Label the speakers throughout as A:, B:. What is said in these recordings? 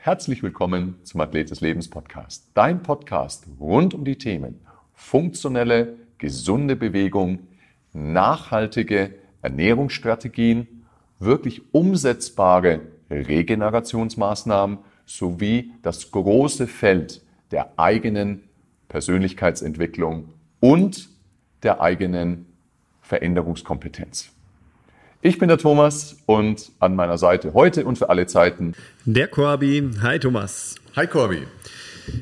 A: Herzlich willkommen zum Athlet des Lebens Podcast. Dein Podcast rund um die Themen funktionelle, gesunde Bewegung, nachhaltige Ernährungsstrategien, wirklich umsetzbare Regenerationsmaßnahmen sowie das große Feld der eigenen Persönlichkeitsentwicklung und der eigenen Veränderungskompetenz. Ich bin der Thomas und an meiner Seite heute und für alle Zeiten
B: der Corby. Hi Thomas.
A: Hi Corby.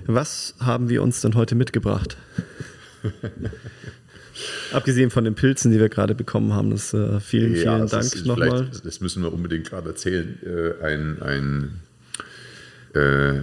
B: Was haben wir uns denn heute mitgebracht? Abgesehen von den Pilzen, die wir gerade bekommen haben, das, äh, vielen, ja, vielen Dank nochmal.
A: Das müssen wir unbedingt gerade erzählen. Äh, ein, ein äh,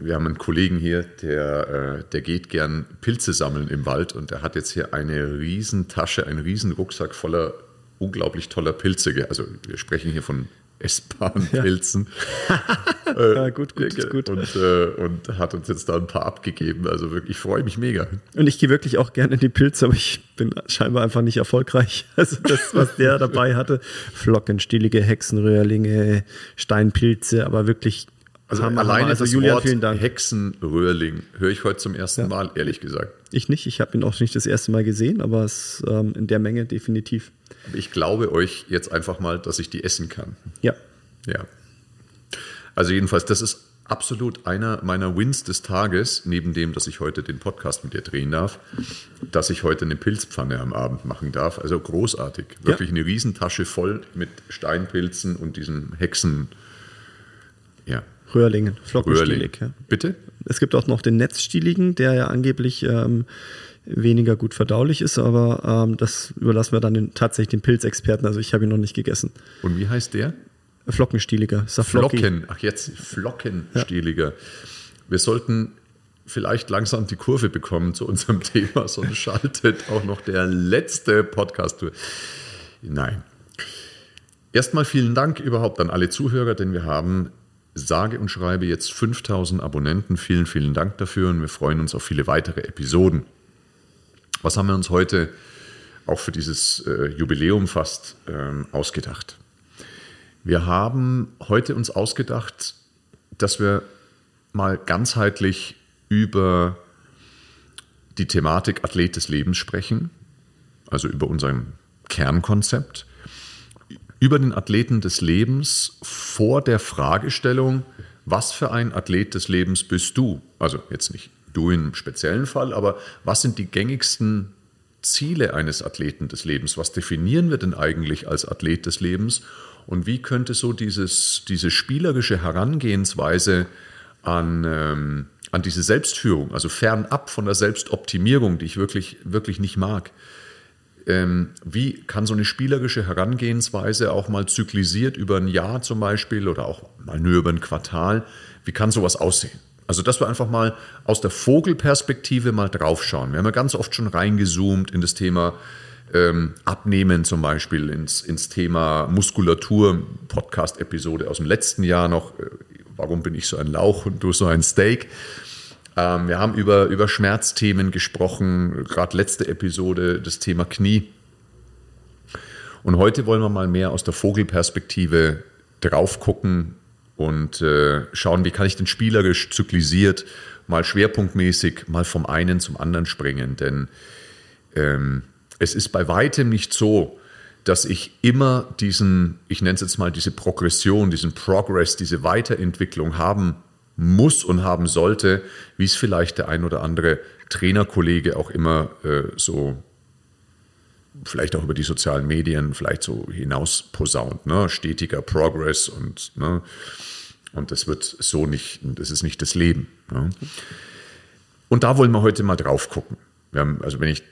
A: wir haben einen Kollegen hier, der, äh, der geht gern Pilze sammeln im Wald und der hat jetzt hier eine Riesentasche, einen Rucksack voller unglaublich toller Pilze. Also wir sprechen hier von essbaren Pilzen.
B: Ja. ja, gut, gut, ist gut.
A: Und, äh, und hat uns jetzt da ein paar abgegeben. Also wirklich, ich freue mich mega.
B: Und ich gehe wirklich auch gerne in die Pilze, aber ich bin scheinbar einfach nicht erfolgreich. Also das, was der dabei hatte, Flockenstielige, Hexenröhrlinge, Steinpilze, aber wirklich
A: also Hammer, alleine also das Julian, Wort. Hexenröhrling höre ich heute zum ersten ja. Mal, ehrlich gesagt.
B: Ich nicht, ich habe ihn auch nicht das erste Mal gesehen, aber es ähm, in der Menge definitiv.
A: Ich glaube euch jetzt einfach mal, dass ich die essen kann.
B: Ja.
A: Ja. Also jedenfalls, das ist absolut einer meiner Wins des Tages, neben dem, dass ich heute den Podcast mit dir drehen darf, dass ich heute eine Pilzpfanne am Abend machen darf. Also großartig. Wirklich ja. eine Riesentasche voll mit Steinpilzen und diesen Hexen. Ja,
B: Röhrlingen, Flockenstielig.
A: Ja. Bitte?
B: Es gibt auch noch den Netzstieligen, der ja angeblich ähm, weniger gut verdaulich ist, aber ähm, das überlassen wir dann den, tatsächlich den Pilzexperten. Also ich habe ihn noch nicht gegessen.
A: Und wie heißt der?
B: Flockenstieliger.
A: Flocken, ach jetzt Flockenstieliger. Ja. Wir sollten vielleicht langsam die Kurve bekommen zu unserem Thema, sonst schaltet auch noch der letzte Podcast durch. Nein. Erstmal vielen Dank überhaupt an alle Zuhörer, denn wir haben sage und schreibe jetzt 5000 Abonnenten. Vielen, vielen Dank dafür und wir freuen uns auf viele weitere Episoden. Was haben wir uns heute auch für dieses äh, Jubiläum fast ähm, ausgedacht? Wir haben heute uns ausgedacht, dass wir mal ganzheitlich über die Thematik Athlet des Lebens sprechen, also über unser Kernkonzept über den Athleten des Lebens vor der Fragestellung, was für ein Athlet des Lebens bist du? Also jetzt nicht du im speziellen Fall, aber was sind die gängigsten Ziele eines Athleten des Lebens? Was definieren wir denn eigentlich als Athlet des Lebens? Und wie könnte so dieses, diese spielerische Herangehensweise an, ähm, an diese Selbstführung, also fernab von der Selbstoptimierung, die ich wirklich, wirklich nicht mag, wie kann so eine spielerische Herangehensweise auch mal zyklisiert über ein Jahr zum Beispiel oder auch mal nur über ein Quartal, wie kann sowas aussehen? Also, dass wir einfach mal aus der Vogelperspektive mal draufschauen. Wir haben ja ganz oft schon reingezoomt in das Thema ähm, Abnehmen zum Beispiel, ins, ins Thema Muskulatur, Podcast-Episode aus dem letzten Jahr noch. Äh, warum bin ich so ein Lauch und du so ein Steak? Ähm, wir haben über, über Schmerzthemen gesprochen, gerade letzte Episode, das Thema Knie. Und heute wollen wir mal mehr aus der Vogelperspektive drauf gucken und äh, schauen, wie kann ich denn spielerisch zyklisiert, mal schwerpunktmäßig, mal vom einen zum anderen springen. Denn ähm, es ist bei weitem nicht so, dass ich immer diesen, ich nenne es jetzt mal diese Progression, diesen Progress, diese Weiterentwicklung haben muss und haben sollte, wie es vielleicht der ein oder andere Trainerkollege auch immer äh, so vielleicht auch über die sozialen Medien vielleicht so hinaus posaunt, ne? stetiger Progress und ne? und das wird so nicht, das ist nicht das Leben. Ne? Und da wollen wir heute mal drauf gucken. Haben, also wenn ich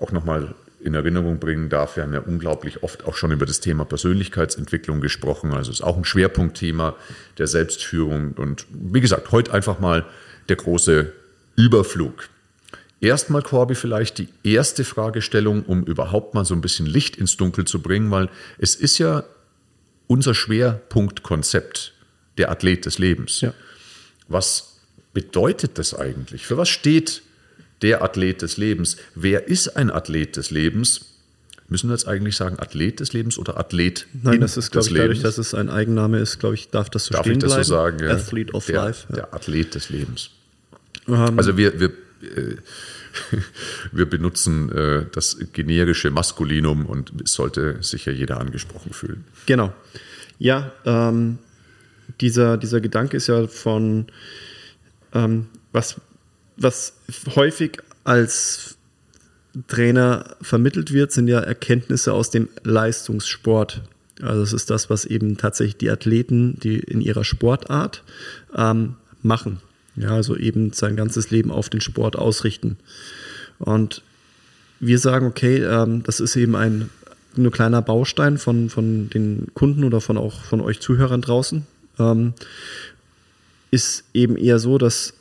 A: auch nochmal in Erinnerung bringen darf. Wir haben ja unglaublich oft auch schon über das Thema Persönlichkeitsentwicklung gesprochen. Also es ist auch ein Schwerpunktthema der Selbstführung. Und wie gesagt, heute einfach mal der große Überflug. Erstmal, Corby, vielleicht die erste Fragestellung, um überhaupt mal so ein bisschen Licht ins Dunkel zu bringen, weil es ist ja unser Schwerpunktkonzept, der Athlet des Lebens. Ja. Was bedeutet das eigentlich? Für was steht der Athlet des Lebens. Wer ist ein Athlet des Lebens? Müssen wir jetzt eigentlich sagen Athlet des Lebens oder Athlet
B: Nein, das ist, glaube ich, dadurch, dass es ein Eigenname ist, glaube ich, darf das so
A: darf
B: stehen
A: ich das
B: bleiben.
A: so sagen? Ja.
B: Athlete of
A: der,
B: Life. Ja.
A: Der Athlet des Lebens.
B: Ähm,
A: Also wir, wir, äh, wir benutzen äh, das generische Maskulinum und es sollte sich ja jeder angesprochen fühlen.
B: Genau. Ja, ähm, dieser, dieser Gedanke ist ja von, ähm, was, was häufig als Trainer vermittelt wird, sind ja Erkenntnisse aus dem Leistungssport. Also es ist das, was eben tatsächlich die Athleten, die in ihrer Sportart ähm, machen. Ja, also eben sein ganzes Leben auf den Sport ausrichten. Und wir sagen, okay, ähm, das ist eben ein nur kleiner Baustein von, von den Kunden oder von auch von euch Zuhörern draußen. Ähm, ist eben eher so, dass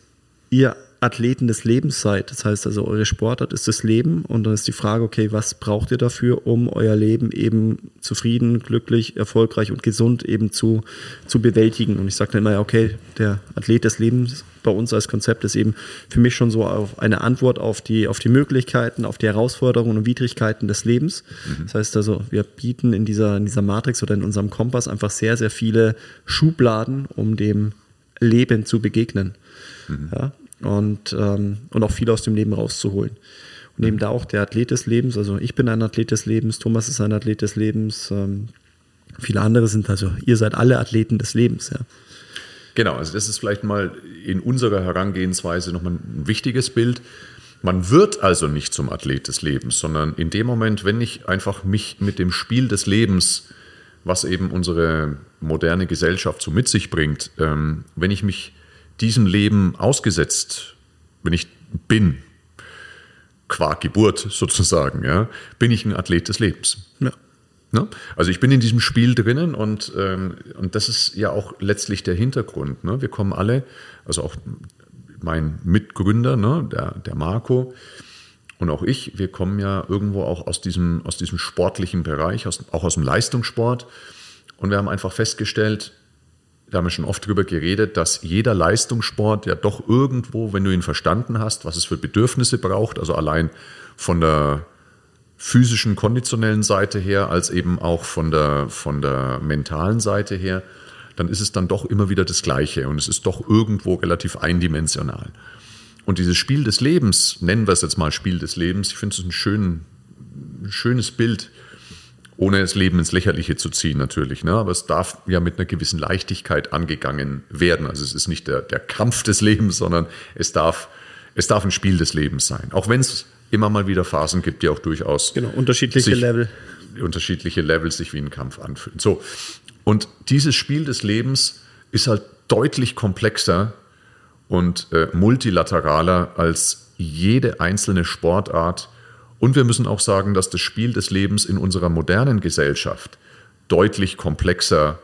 B: ihr Athleten des Lebens seid. Das heißt also, eure Sportart ist das Leben und dann ist die Frage, okay, was braucht ihr dafür, um euer Leben eben zufrieden, glücklich, erfolgreich und gesund eben zu, zu bewältigen? Und ich sage dann immer, ja, okay, der Athlet des Lebens bei uns als Konzept ist eben für mich schon so eine Antwort auf die, auf die Möglichkeiten, auf die Herausforderungen und Widrigkeiten des Lebens. Das heißt also, wir bieten in dieser, in dieser Matrix oder in unserem Kompass einfach sehr, sehr viele Schubladen, um dem Leben zu begegnen. Ja? Und, ähm, und auch viel aus dem Leben rauszuholen. Und eben da auch der Athlet des Lebens, also ich bin ein Athlet des Lebens, Thomas ist ein Athlet des Lebens, ähm, viele andere sind, also ihr seid alle Athleten des Lebens, ja.
A: Genau, also das ist vielleicht mal in unserer Herangehensweise nochmal ein wichtiges Bild. Man wird also nicht zum Athlet des Lebens, sondern in dem Moment, wenn ich einfach mich mit dem Spiel des Lebens, was eben unsere moderne Gesellschaft so mit sich bringt, ähm, wenn ich mich diesem Leben ausgesetzt, wenn ich bin, qua Geburt sozusagen, ja, bin ich ein Athlet des Lebens.
B: ja.
A: Ne? Also ich bin in diesem Spiel drinnen und, ähm, und das ist ja auch letztlich der Hintergrund. Ne? Wir kommen alle, also auch mein Mitgründer, ne, der, der Marco und auch ich, wir kommen ja irgendwo auch aus diesem, aus diesem sportlichen Bereich, aus, auch aus dem Leistungssport. Und wir haben einfach festgestellt, da haben wir schon oft drüber geredet, dass jeder Leistungssport ja doch irgendwo, wenn du ihn verstanden hast, was es für Bedürfnisse braucht, also allein von der physischen, konditionellen Seite her, als eben auch von der, von der mentalen Seite her, dann ist es dann doch immer wieder das Gleiche und es ist doch irgendwo relativ eindimensional. Und dieses Spiel des Lebens, nennen wir es jetzt mal Spiel des Lebens, ich finde es ein, schön, ein schönes Bild, ohne das Leben ins Lächerliche zu ziehen natürlich. Ne? Aber es darf ja mit einer gewissen Leichtigkeit angegangen werden. Also es ist nicht der, der Kampf des Lebens, sondern es darf, es darf ein Spiel des Lebens sein. Auch wenn es immer mal wieder Phasen gibt, die auch durchaus
B: Genau, unterschiedliche
A: sich-
B: Level.
A: unterschiedliche Levels sich wie ein Kampf anfühlen. So. Und dieses Spiel des Lebens ist halt deutlich komplexer und äh, multilateraler als jede einzelne Sportart. Und wir müssen auch sagen, dass das Spiel des Lebens in unserer modernen Gesellschaft deutlich komplexer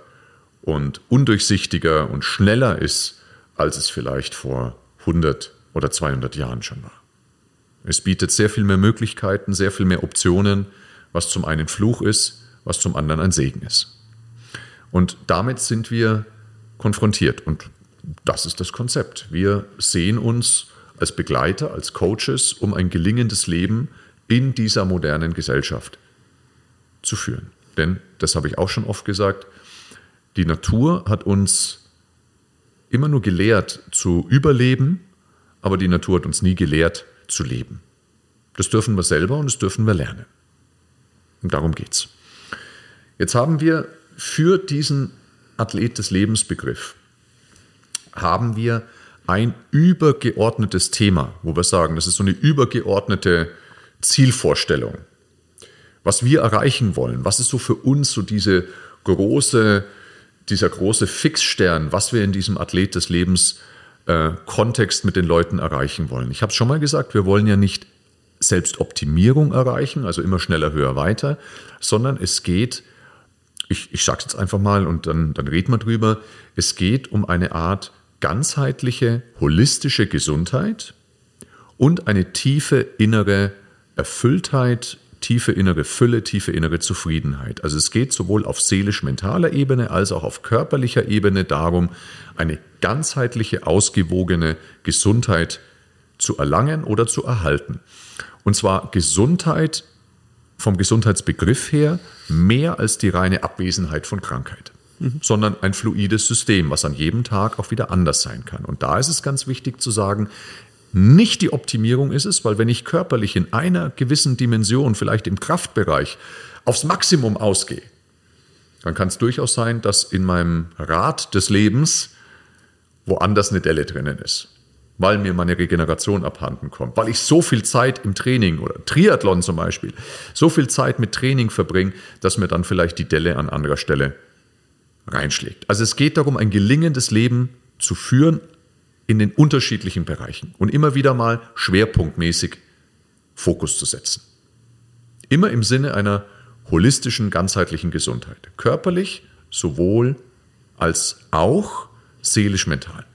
A: und undurchsichtiger und schneller ist, als es vielleicht vor 100 oder 200 Jahren schon war. Es bietet sehr viel mehr Möglichkeiten, sehr viel mehr Optionen, was zum einen Fluch ist, was zum anderen ein Segen ist. Und damit sind wir konfrontiert. Und das ist das Konzept. Wir sehen uns als Begleiter, als Coaches, um ein gelingendes Leben in dieser modernen Gesellschaft zu führen. Denn, das habe ich auch schon oft gesagt, die Natur hat uns immer nur gelehrt zu überleben, aber die Natur hat uns nie gelehrt zu leben. Das dürfen wir selber und das dürfen wir lernen. Und darum geht's. Jetzt haben wir für diesen Athlet des Lebensbegriff haben wir ein übergeordnetes Thema, wo wir sagen, das ist so eine übergeordnete Zielvorstellung, was wir erreichen wollen. Was ist so für uns so diese große, dieser große Fixstern, was wir in diesem Athlet des Lebens äh, Kontext mit den Leuten erreichen wollen. Ich habe es schon mal gesagt, wir wollen ja nicht Selbstoptimierung erreichen, also immer schneller, höher, weiter, sondern es geht, ich, ich sage es jetzt einfach mal und dann, dann reden wir drüber, es geht um eine Art ganzheitliche, holistische Gesundheit und eine tiefe innere Erfülltheit, tiefe innere Fülle, tiefe innere Zufriedenheit. Also es geht sowohl auf seelisch-mentaler Ebene als auch auf körperlicher Ebene darum, eine ganzheitliche, ausgewogene Gesundheit zu erlangen oder zu erhalten. Und zwar Gesundheit vom Gesundheitsbegriff her mehr als die reine Abwesenheit von Krankheit, mhm. sondern ein fluides System, was an jedem Tag auch wieder anders sein kann. Und da ist es ganz wichtig zu sagen, nicht die Optimierung ist es, weil wenn ich körperlich in einer gewissen Dimension, vielleicht im Kraftbereich, aufs Maximum ausgehe, dann kann es durchaus sein, dass in meinem Rad des Lebens woanders eine Delle drinnen ist weil mir meine Regeneration abhanden kommt, weil ich so viel Zeit im Training oder Triathlon zum Beispiel, so viel Zeit mit Training verbringe, dass mir dann vielleicht die Delle an anderer Stelle reinschlägt. Also es geht darum, ein gelingendes Leben zu führen in den unterschiedlichen Bereichen und immer wieder mal schwerpunktmäßig Fokus zu setzen. Immer im Sinne einer holistischen, ganzheitlichen Gesundheit. Körperlich sowohl als auch seelisch-mental.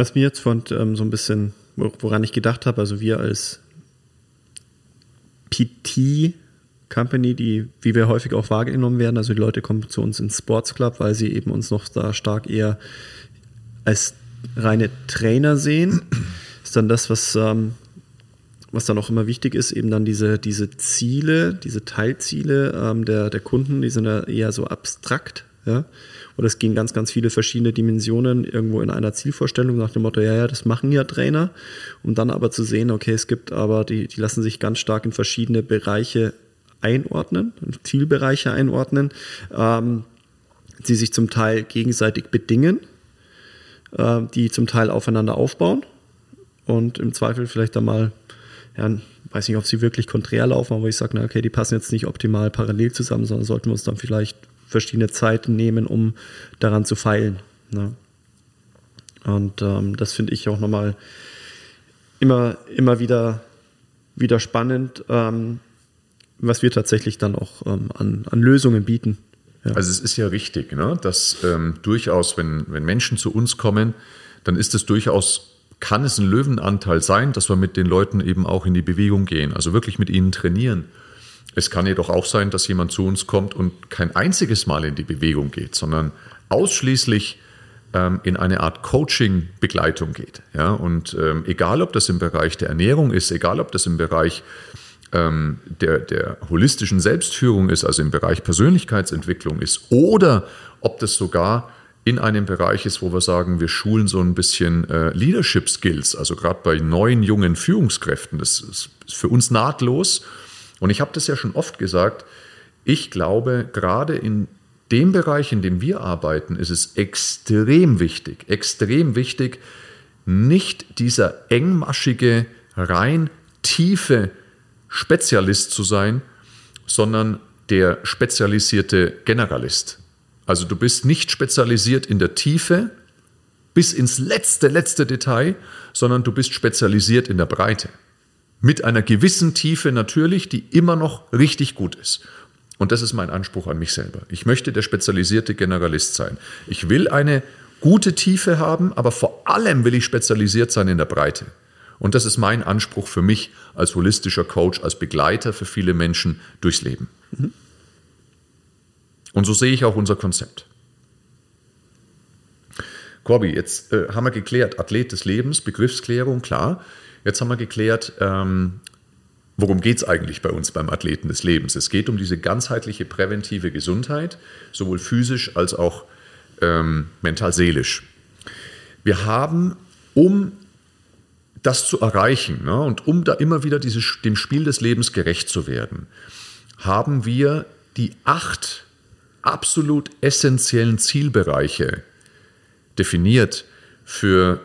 B: Was mir jetzt von ähm, so ein bisschen, woran ich gedacht habe, also wir als PT Company, die, wie wir häufig auch wahrgenommen werden, also die Leute kommen zu uns ins Sports Club, weil sie eben uns noch da stark eher als reine Trainer sehen, ist dann das, was, ähm, was dann auch immer wichtig ist, eben dann diese, diese Ziele, diese Teilziele ähm, der, der Kunden, die sind ja eher so abstrakt, ja, oder es gehen ganz, ganz viele verschiedene Dimensionen irgendwo in einer Zielvorstellung nach dem Motto, ja, ja, das machen ja Trainer. Um dann aber zu sehen, okay, es gibt aber, die, die lassen sich ganz stark in verschiedene Bereiche einordnen, Zielbereiche einordnen, ähm, die sich zum Teil gegenseitig bedingen, äh, die zum Teil aufeinander aufbauen und im Zweifel vielleicht dann mal, ja, weiß nicht, ob sie wirklich konträr laufen, aber ich sage, na, okay, die passen jetzt nicht optimal parallel zusammen, sondern sollten wir uns dann vielleicht verschiedene Zeiten nehmen, um daran zu feilen. Ne? Und ähm, das finde ich auch nochmal immer, immer wieder, wieder spannend, ähm, was wir tatsächlich dann auch ähm, an, an Lösungen bieten.
A: Ja. Also es ist ja richtig, ne? dass ähm, durchaus, wenn, wenn Menschen zu uns kommen, dann ist es durchaus, kann es ein Löwenanteil sein, dass wir mit den Leuten eben auch in die Bewegung gehen, also wirklich mit ihnen trainieren. Es kann jedoch auch sein, dass jemand zu uns kommt und kein einziges Mal in die Bewegung geht, sondern ausschließlich ähm, in eine Art Coaching-Begleitung geht. Ja? Und ähm, egal, ob das im Bereich der Ernährung ist, egal, ob das im Bereich ähm, der, der holistischen Selbstführung ist, also im Bereich Persönlichkeitsentwicklung ist, oder ob das sogar in einem Bereich ist, wo wir sagen, wir schulen so ein bisschen äh, Leadership Skills, also gerade bei neuen jungen Führungskräften, das ist für uns nahtlos. Und ich habe das ja schon oft gesagt, ich glaube, gerade in dem Bereich, in dem wir arbeiten, ist es extrem wichtig, extrem wichtig, nicht dieser engmaschige, rein tiefe Spezialist zu sein, sondern der spezialisierte Generalist. Also du bist nicht spezialisiert in der Tiefe bis ins letzte, letzte Detail, sondern du bist spezialisiert in der Breite. Mit einer gewissen Tiefe natürlich, die immer noch richtig gut ist. Und das ist mein Anspruch an mich selber. Ich möchte der spezialisierte Generalist sein. Ich will eine gute Tiefe haben, aber vor allem will ich spezialisiert sein in der Breite. Und das ist mein Anspruch für mich als holistischer Coach, als Begleiter für viele Menschen durchs Leben. Mhm. Und so sehe ich auch unser Konzept. Corby, jetzt äh, haben wir geklärt, Athlet des Lebens, Begriffsklärung, klar. Jetzt haben wir geklärt, ähm, worum geht es eigentlich bei uns beim Athleten des Lebens. Es geht um diese ganzheitliche präventive Gesundheit, sowohl physisch als auch ähm, mental-seelisch. Wir haben, um das zu erreichen ne, und um da immer wieder dieses, dem Spiel des Lebens gerecht zu werden, haben wir die acht absolut essentiellen Zielbereiche definiert, für,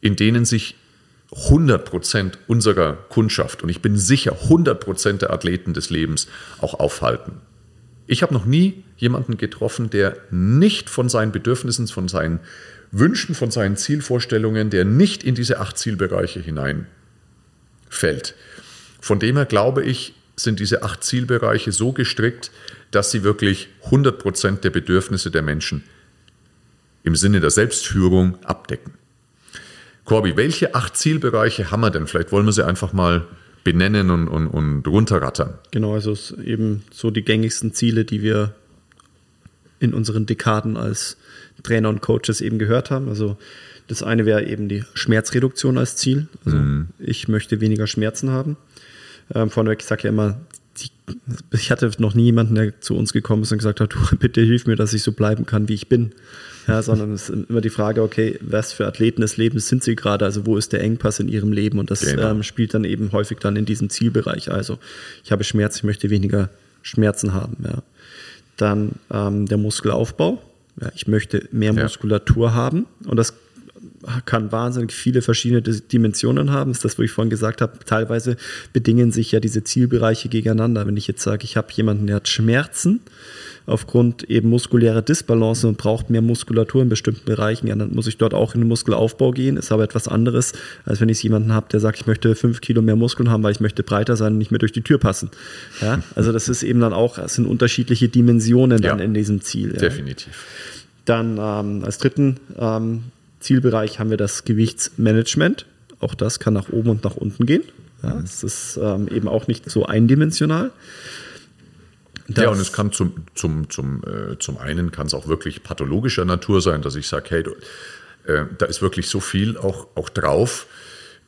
A: in denen sich 100 Prozent unserer Kundschaft und ich bin sicher 100 Prozent der Athleten des Lebens auch aufhalten. Ich habe noch nie jemanden getroffen, der nicht von seinen Bedürfnissen, von seinen Wünschen, von seinen Zielvorstellungen, der nicht in diese acht Zielbereiche hineinfällt. Von dem her glaube ich, sind diese acht Zielbereiche so gestrickt, dass sie wirklich 100 Prozent der Bedürfnisse der Menschen im Sinne der Selbstführung abdecken. Corby, welche acht Zielbereiche haben wir denn? Vielleicht wollen wir sie einfach mal benennen und, und, und runterrattern.
B: Genau, also eben so die gängigsten Ziele, die wir in unseren Dekaden als Trainer und Coaches eben gehört haben. Also das eine wäre eben die Schmerzreduktion als Ziel. Also mhm. ich möchte weniger Schmerzen haben. Ähm, vorneweg, ich sage ja immer, die, ich hatte noch nie jemanden, der zu uns gekommen ist und gesagt hat, du, bitte hilf mir, dass ich so bleiben kann, wie ich bin. Ja, sondern es ist immer die Frage, okay, was für Athleten des Lebens sind sie gerade? Also wo ist der Engpass in ihrem Leben? Und das genau. ähm, spielt dann eben häufig dann in diesem Zielbereich. Also ich habe Schmerz, ich möchte weniger Schmerzen haben. Ja. Dann ähm, der Muskelaufbau. Ja, ich möchte mehr ja. Muskulatur haben. Und das kann wahnsinnig viele verschiedene Dimensionen haben. Das ist das, wo ich vorhin gesagt habe. Teilweise bedingen sich ja diese Zielbereiche gegeneinander. Wenn ich jetzt sage, ich habe jemanden, der hat Schmerzen aufgrund eben muskulärer Disbalance und braucht mehr Muskulatur in bestimmten Bereichen, ja, dann muss ich dort auch in den Muskelaufbau gehen. Ist aber etwas anderes, als wenn ich jemanden habe, der sagt, ich möchte fünf Kilo mehr Muskeln haben, weil ich möchte breiter sein und nicht mehr durch die Tür passen. Ja, also das ist eben dann auch, es sind unterschiedliche Dimensionen dann ja, in diesem Ziel. Ja.
A: Definitiv.
B: Dann ähm, als dritten ähm, Zielbereich haben wir das Gewichtsmanagement. Auch das kann nach oben und nach unten gehen. Ja, es ist ähm, eben auch nicht so eindimensional.
A: Ja, und es kann zum, zum, zum, äh, zum einen kann es auch wirklich pathologischer Natur sein, dass ich sage, hey, du, äh, da ist wirklich so viel auch, auch drauf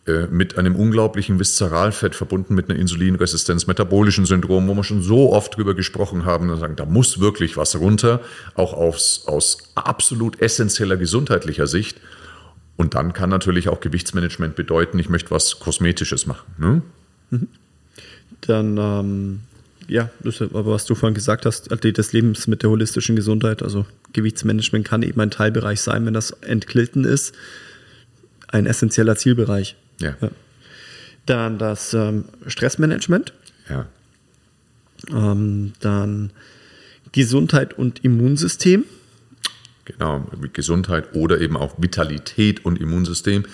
A: äh, mit einem unglaublichen Viszeralfett verbunden mit einer Insulinresistenz, metabolischen Syndrom, wo wir schon so oft drüber gesprochen haben und sagen, da muss wirklich was runter, auch aus, aus absolut essentieller gesundheitlicher Sicht. Und dann kann natürlich auch Gewichtsmanagement bedeuten, ich möchte was Kosmetisches machen. Ne?
B: Mhm. Dann ähm, ja, das, aber was du vorhin gesagt hast, Athlet des Lebens mit der holistischen Gesundheit, also Gewichtsmanagement kann eben ein Teilbereich sein, wenn das entglitten ist, ein essentieller Zielbereich.
A: Ja. ja.
B: Dann das ähm, Stressmanagement.
A: Ja.
B: Ähm, dann Gesundheit und Immunsystem.
A: Genau, Gesundheit oder eben auch Vitalität und Immunsystem.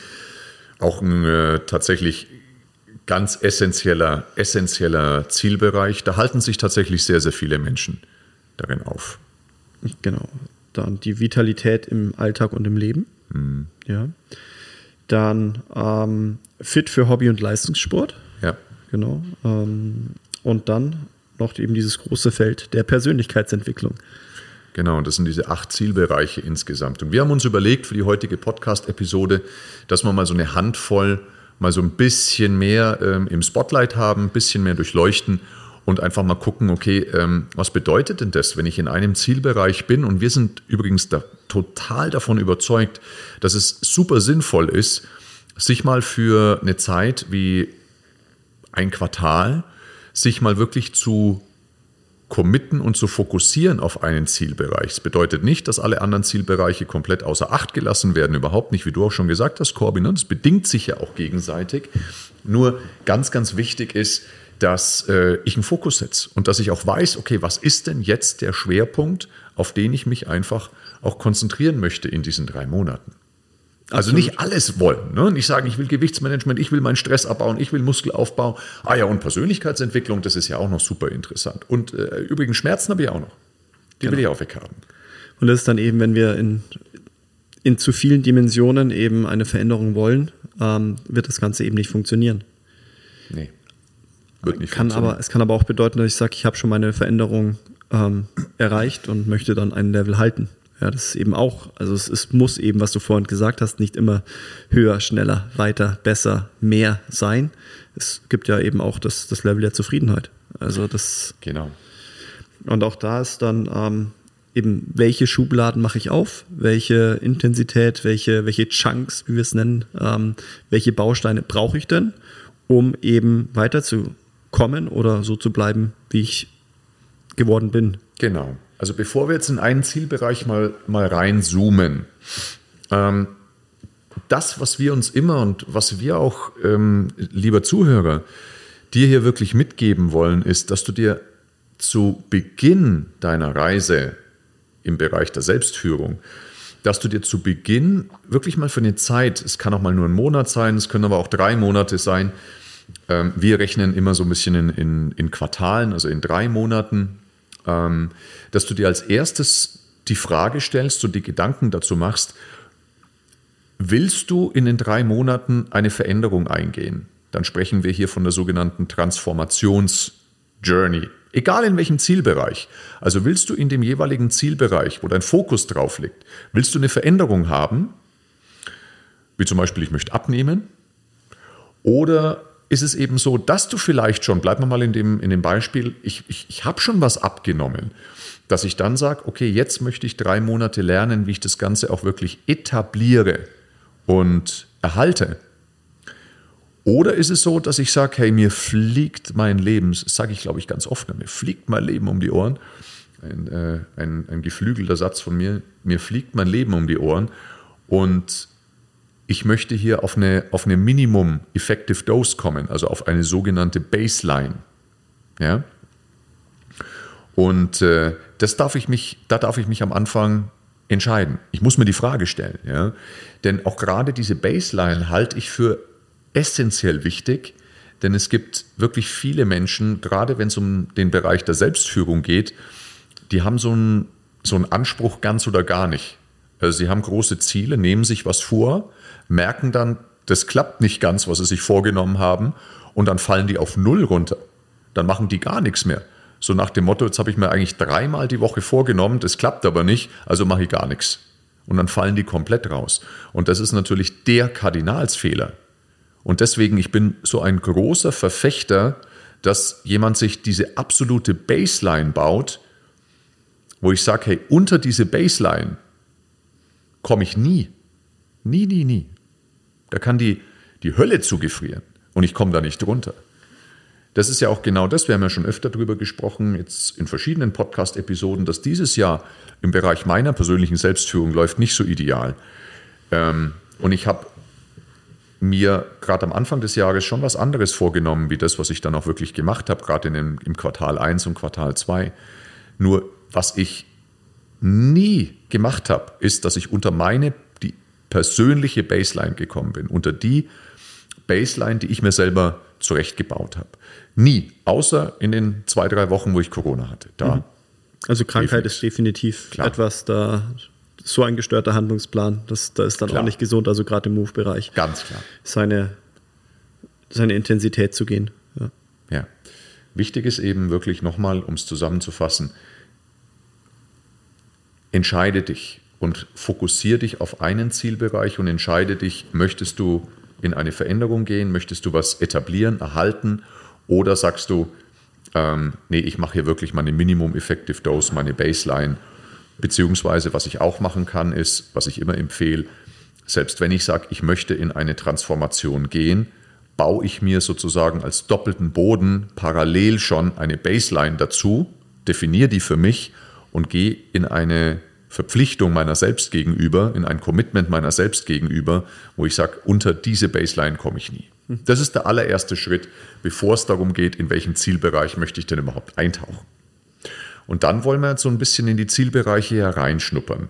A: Auch ein äh, tatsächlich ganz essentieller, essentieller Zielbereich. Da halten sich tatsächlich sehr, sehr viele Menschen darin auf.
B: Genau. Dann die Vitalität im Alltag und im Leben. Mhm. Ja. Dann ähm, fit für Hobby und Leistungssport.
A: Ja.
B: Genau. Ähm, und dann noch eben dieses große Feld der Persönlichkeitsentwicklung.
A: Genau, und das sind diese acht Zielbereiche insgesamt. Und wir haben uns überlegt für die heutige Podcast-Episode, dass wir mal so eine Handvoll mal so ein bisschen mehr ähm, im Spotlight haben, ein bisschen mehr durchleuchten und einfach mal gucken, okay, ähm, was bedeutet denn das, wenn ich in einem Zielbereich bin? Und wir sind übrigens da total davon überzeugt, dass es super sinnvoll ist, sich mal für eine Zeit wie ein Quartal, sich mal wirklich zu committen und zu fokussieren auf einen Zielbereich. Das bedeutet nicht, dass alle anderen Zielbereiche komplett außer Acht gelassen werden. Überhaupt nicht, wie du auch schon gesagt hast, Corbin. Ne? Das bedingt sich ja auch gegenseitig. Nur ganz, ganz wichtig ist, dass äh, ich einen Fokus setze und dass ich auch weiß, okay, was ist denn jetzt der Schwerpunkt, auf den ich mich einfach auch konzentrieren möchte in diesen drei Monaten. Also Absolut. nicht alles wollen. Ne? Nicht sagen, ich will Gewichtsmanagement, ich will meinen Stress abbauen, ich will Muskelaufbau. Ah ja, und Persönlichkeitsentwicklung, das ist ja auch noch super interessant. Und äh, übrigens Schmerzen habe ich auch noch. Die genau. will ich auch weghaben.
B: Und das ist dann eben, wenn wir in, in zu vielen Dimensionen eben eine Veränderung wollen, ähm, wird das Ganze eben nicht funktionieren.
A: Nee.
B: Wird nicht kann aber, es kann aber auch bedeuten, dass ich sage, ich habe schon meine Veränderung ähm, erreicht und möchte dann ein Level halten. Ja, das ist eben auch, also es ist, muss eben, was du vorhin gesagt hast, nicht immer höher, schneller, weiter, besser, mehr sein. Es gibt ja eben auch das, das Level der Zufriedenheit. Also das.
A: Genau.
B: Und auch da ist dann ähm, eben, welche Schubladen mache ich auf, welche Intensität, welche, welche Chunks, wie wir es nennen, ähm, welche Bausteine brauche ich denn, um eben weiterzukommen oder so zu bleiben, wie ich geworden bin.
A: Genau. Also bevor wir jetzt in einen Zielbereich mal, mal reinzoomen, ähm, das, was wir uns immer und was wir auch, ähm, lieber Zuhörer, dir hier wirklich mitgeben wollen, ist, dass du dir zu Beginn deiner Reise im Bereich der Selbstführung, dass du dir zu Beginn wirklich mal für eine Zeit, es kann auch mal nur ein Monat sein, es können aber auch drei Monate sein, ähm, wir rechnen immer so ein bisschen in, in, in Quartalen, also in drei Monaten, dass du dir als erstes die Frage stellst und die Gedanken dazu machst, willst du in den drei Monaten eine Veränderung eingehen? Dann sprechen wir hier von der sogenannten Transformationsjourney Egal in welchem Zielbereich. Also willst du in dem jeweiligen Zielbereich, wo dein Fokus drauf liegt, willst du eine Veränderung haben, wie zum Beispiel ich möchte abnehmen, oder ist es eben so, dass du vielleicht schon, bleiben wir mal in dem, in dem Beispiel, ich, ich, ich habe schon was abgenommen, dass ich dann sage, okay, jetzt möchte ich drei Monate lernen, wie ich das Ganze auch wirklich etabliere und erhalte. Oder ist es so, dass ich sage, hey, mir fliegt mein Leben, das sage ich glaube ich ganz oft, mir fliegt mein Leben um die Ohren. Ein, äh, ein, ein geflügelter Satz von mir, mir fliegt mein Leben um die Ohren und ich möchte hier auf eine, auf eine Minimum Effective Dose kommen, also auf eine sogenannte Baseline. Ja? Und äh, das darf ich mich, da darf ich mich am Anfang entscheiden. Ich muss mir die Frage stellen. Ja? Denn auch gerade diese Baseline halte ich für essentiell wichtig, denn es gibt wirklich viele Menschen, gerade wenn es um den Bereich der Selbstführung geht, die haben so einen, so einen Anspruch ganz oder gar nicht. Also sie haben große Ziele, nehmen sich was vor, merken dann, das klappt nicht ganz, was sie sich vorgenommen haben, und dann fallen die auf Null runter. Dann machen die gar nichts mehr. So nach dem Motto, jetzt habe ich mir eigentlich dreimal die Woche vorgenommen, das klappt aber nicht, also mache ich gar nichts. Und dann fallen die komplett raus. Und das ist natürlich der Kardinalsfehler. Und deswegen, ich bin so ein großer Verfechter, dass jemand sich diese absolute Baseline baut, wo ich sage, hey, unter diese Baseline komme ich nie. Nie, nie, nie. Da kann die, die Hölle zugefrieren und ich komme da nicht drunter. Das ist ja auch genau das, wir haben ja schon öfter darüber gesprochen, jetzt in verschiedenen Podcast-Episoden, dass dieses Jahr im Bereich meiner persönlichen Selbstführung läuft nicht so ideal. Ähm, und ich habe mir gerade am Anfang des Jahres schon was anderes vorgenommen, wie das, was ich dann auch wirklich gemacht habe, gerade im Quartal 1 und Quartal 2. Nur was ich nie gemacht habe, ist, dass ich unter meine persönliche Baseline gekommen bin, unter die Baseline, die ich mir selber zurechtgebaut habe. Nie, außer in den zwei, drei Wochen, wo ich Corona hatte. Da
B: mhm. Also Krankheit ist definitiv Klar. etwas, da so ein gestörter Handlungsplan, das, da ist dann klar. auch nicht gesund, also gerade im Move-Bereich.
A: Ganz klar.
B: Seine, seine Intensität zu gehen.
A: Ja. ja. Wichtig ist eben wirklich nochmal, um es zusammenzufassen, entscheide dich und fokussiere dich auf einen Zielbereich und entscheide dich, möchtest du in eine Veränderung gehen, möchtest du was etablieren, erhalten oder sagst du, ähm, nee, ich mache hier wirklich meine Minimum Effective Dose, meine Baseline. Beziehungsweise, was ich auch machen kann, ist, was ich immer empfehle, selbst wenn ich sage, ich möchte in eine Transformation gehen, baue ich mir sozusagen als doppelten Boden parallel schon eine Baseline dazu, definiere die für mich und gehe in eine Verpflichtung meiner selbst gegenüber, in ein Commitment meiner selbst gegenüber, wo ich sage, unter diese Baseline komme ich nie. Das ist der allererste Schritt, bevor es darum geht, in welchen Zielbereich möchte ich denn überhaupt eintauchen. Und dann wollen wir jetzt so ein bisschen in die Zielbereiche hereinschnuppern,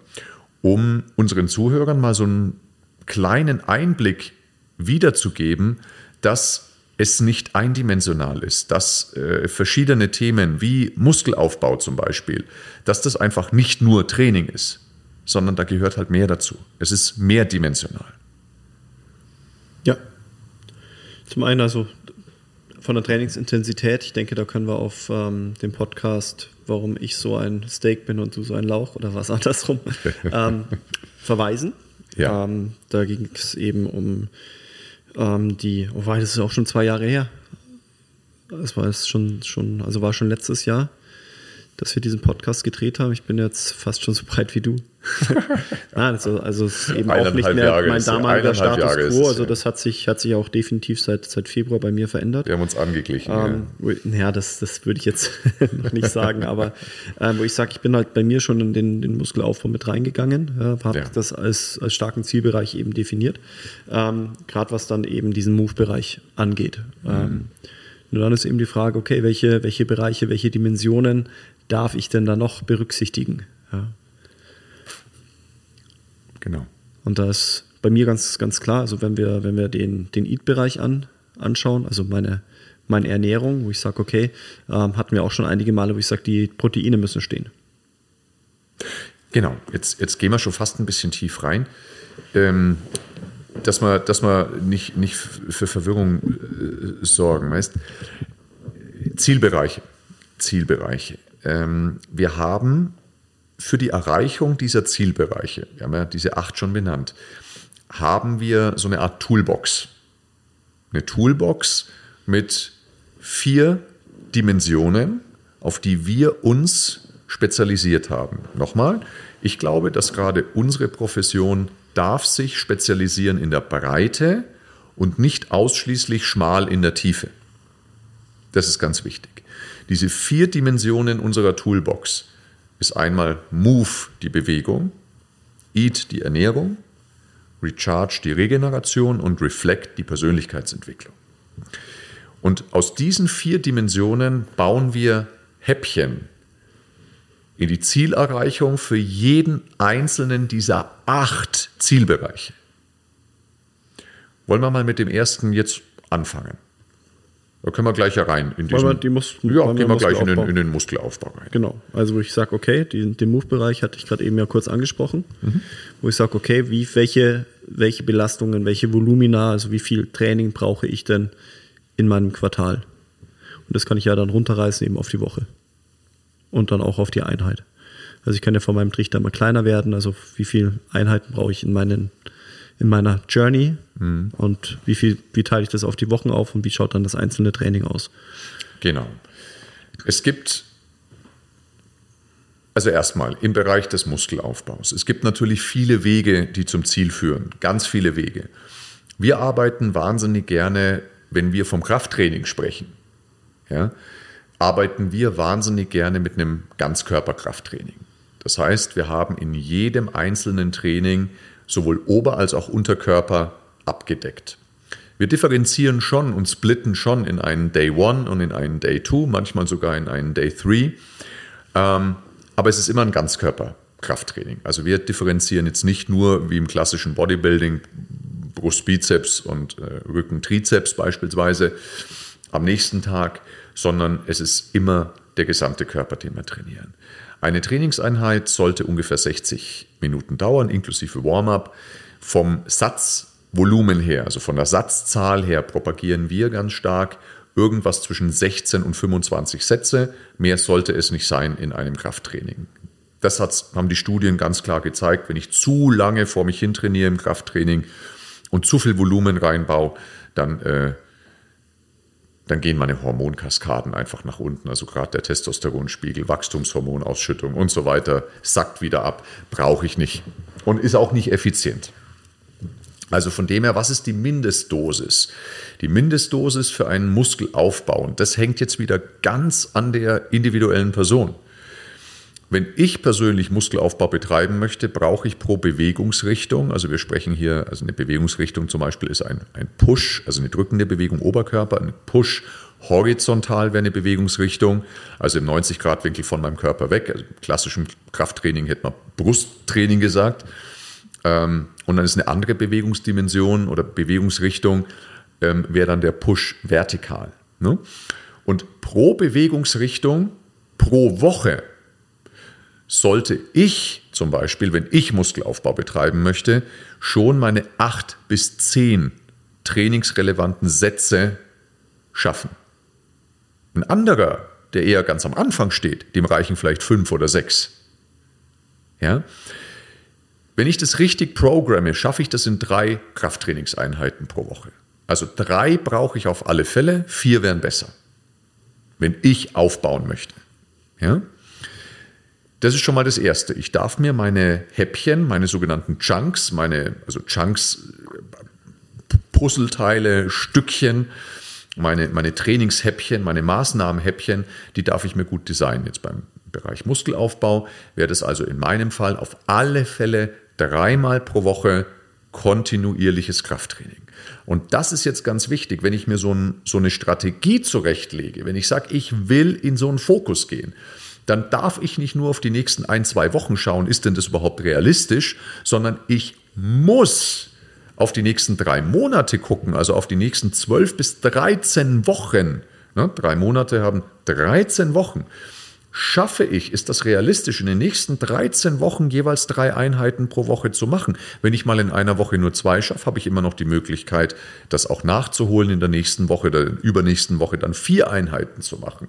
A: um unseren Zuhörern mal so einen kleinen Einblick wiederzugeben, dass es nicht eindimensional ist, dass äh, verschiedene Themen wie Muskelaufbau zum Beispiel, dass das einfach nicht nur Training ist, sondern da gehört halt mehr dazu. Es ist mehrdimensional.
B: Ja. Zum einen also von der Trainingsintensität, ich denke, da können wir auf ähm, den Podcast warum ich so ein Steak bin und du so ein Lauch oder was andersrum, ähm, verweisen. Ja. Ähm, da ging es eben um ähm, die, oh das ist auch schon zwei Jahre her. Das war es schon, schon, also war schon letztes Jahr dass wir diesen Podcast gedreht haben. Ich bin jetzt fast schon so breit wie du. Nein, also, also es ist eben auch nicht mehr Jahre mein damaliger Status Jahre quo. Also das hat sich, hat sich auch definitiv seit, seit Februar bei mir verändert.
A: Wir haben uns angeglichen.
B: Ähm, ja. ja, das, das würde ich jetzt noch nicht sagen, aber äh, wo ich sage, ich bin halt bei mir schon in den, den Muskelaufbau mit reingegangen, ja, habe ja. das als, als starken Zielbereich eben definiert. Ähm, Gerade was dann eben diesen Move-Bereich angeht. Mhm. Ähm, und dann ist eben die Frage, okay, welche, welche Bereiche, welche Dimensionen darf ich denn da noch berücksichtigen? Ja.
A: Genau.
B: Und da ist bei mir ganz, ganz klar, also wenn wir, wenn wir den, den Eat-Bereich an, anschauen, also meine, meine Ernährung, wo ich sage, okay, ähm, hatten wir auch schon einige Male, wo ich sage, die Proteine müssen stehen.
A: Genau, jetzt, jetzt gehen wir schon fast ein bisschen tief rein. Ähm, dass wir, dass wir nicht, nicht für Verwirrung äh, sorgen. Weißt? Zielbereiche. Zielbereiche. Ähm, wir haben für die Erreichung dieser Zielbereiche, wir haben ja diese acht schon benannt, haben wir so eine Art Toolbox. Eine Toolbox mit vier Dimensionen, auf die wir uns spezialisiert haben. Nochmal, ich glaube, dass gerade unsere Profession darf sich spezialisieren in der Breite und nicht ausschließlich schmal in der Tiefe. Das ist ganz wichtig. Diese vier Dimensionen unserer Toolbox ist einmal Move, die Bewegung, Eat, die Ernährung, Recharge, die Regeneration und Reflect, die Persönlichkeitsentwicklung. Und aus diesen vier Dimensionen bauen wir Häppchen in die Zielerreichung für jeden einzelnen dieser acht Zielbereiche. Wollen wir mal mit dem ersten jetzt anfangen? Da können wir gleich rein. In
B: diesen, die Mus
A: ja, gehen wir gleich in den, in den, Muskelaufbau rein.
B: Genau. Also wo ich sage, okay, die, den Move-Bereich hatte ich gerade eben ja kurz angesprochen, mhm. wo ich sage, okay, wie, welche, welche Belastungen, welche Volumina, also wie viel Training brauche ich denn in meinem Quartal? Und das kann ich ja dann runterreißen eben auf die Woche. Und dann auch auf die Einheit. Also ich kann ja von meinem Trichter immer kleiner werden, also wie viele Einheiten brauche ich in meinen in meiner Journey mhm. und wie viel, wie teile ich das auf die Wochen auf und wie schaut dann das einzelne Training aus?
A: Genau. Es gibt also erstmal im Bereich des Muskelaufbaus. Es gibt natürlich viele Wege, die zum Ziel führen, ganz viele Wege. Wir arbeiten wahnsinnig gerne, wenn wir vom Krafttraining sprechen. Ja, arbeiten wir wahnsinnig gerne mit einem Ganzkörperkrafttraining. Das heißt, wir haben in jedem einzelnen Training sowohl Ober- als auch Unterkörper abgedeckt. Wir differenzieren schon und splitten schon in einen Day One und in einen Day Two, manchmal sogar in einen Day Three. Ähm, aber es ist immer ein Ganzkörperkrafttraining. Also wir differenzieren jetzt nicht nur wie im klassischen Bodybuilding Brust, Bizeps und äh, Rücken, Trizeps beispielsweise am nächsten Tag, sondern es ist immer der gesamte Körper, den wir trainieren. Eine Trainingseinheit sollte ungefähr 60 Minuten dauern, inklusive Warm-up. Vom Satzvolumen her, also von der Satzzahl her, propagieren wir ganz stark irgendwas zwischen 16 und 25 Sätze. Mehr sollte es nicht sein in einem Krafttraining. Das haben die Studien ganz klar gezeigt. Wenn ich zu lange vor mich hin trainiere im Krafttraining und zu viel Volumen reinbaue, dann äh, dann gehen meine Hormonkaskaden einfach nach unten. Also gerade der Testosteronspiegel, Wachstumshormonausschüttung und so weiter sackt wieder ab. Brauche ich nicht. Und ist auch nicht effizient. Also von dem her, was ist die Mindestdosis? Die Mindestdosis für einen Muskelaufbau, und das hängt jetzt wieder ganz an der individuellen Person. Wenn ich persönlich Muskelaufbau betreiben möchte, brauche ich pro Bewegungsrichtung, also wir sprechen hier, also eine Bewegungsrichtung zum Beispiel ist ein, ein Push, also eine drückende Bewegung Oberkörper, ein Push horizontal wäre eine Bewegungsrichtung, also im 90-Grad-Winkel von meinem Körper weg. Also im klassischen Krafttraining hätte man Brusttraining gesagt. Ähm, und dann ist eine andere Bewegungsdimension oder Bewegungsrichtung, ähm, wäre dann der Push vertikal. Ne? Und pro Bewegungsrichtung, pro Woche sollte ich zum Beispiel, wenn ich Muskelaufbau betreiben möchte, schon meine acht bis zehn trainingsrelevanten Sätze schaffen. Ein anderer, der eher ganz am Anfang steht, dem reichen vielleicht fünf oder sechs. Ja? Wenn ich das richtig programme, schaffe ich das in drei Krafttrainingseinheiten pro Woche. Also drei brauche ich auf alle Fälle, vier wären besser, wenn ich aufbauen möchte. Ja? Das ist schon mal das Erste. Ich darf mir meine Häppchen, meine sogenannten Chunks, meine, also Chunks, Puzzleteile, Stückchen, meine, meine Trainingshäppchen, meine Maßnahmenhäppchen, die darf ich mir gut designen. Jetzt beim Bereich Muskelaufbau wäre das also in meinem Fall auf alle Fälle dreimal pro Woche kontinuierliches Krafttraining. Und das ist jetzt ganz wichtig, wenn ich mir so, ein, so eine Strategie zurechtlege, wenn ich sage, ich will in so einen Fokus gehen dann darf ich nicht nur auf die nächsten ein, zwei Wochen schauen, ist denn das überhaupt realistisch, sondern ich muss auf die nächsten drei Monate gucken, also auf die nächsten zwölf bis 13 Wochen. Ne, drei Monate haben 13 Wochen. Schaffe ich, ist das realistisch, in den nächsten 13 Wochen jeweils drei Einheiten pro Woche zu machen? Wenn ich mal in einer Woche nur zwei schaffe, habe ich immer noch die Möglichkeit, das auch nachzuholen in der nächsten Woche, der übernächsten Woche dann vier Einheiten zu machen.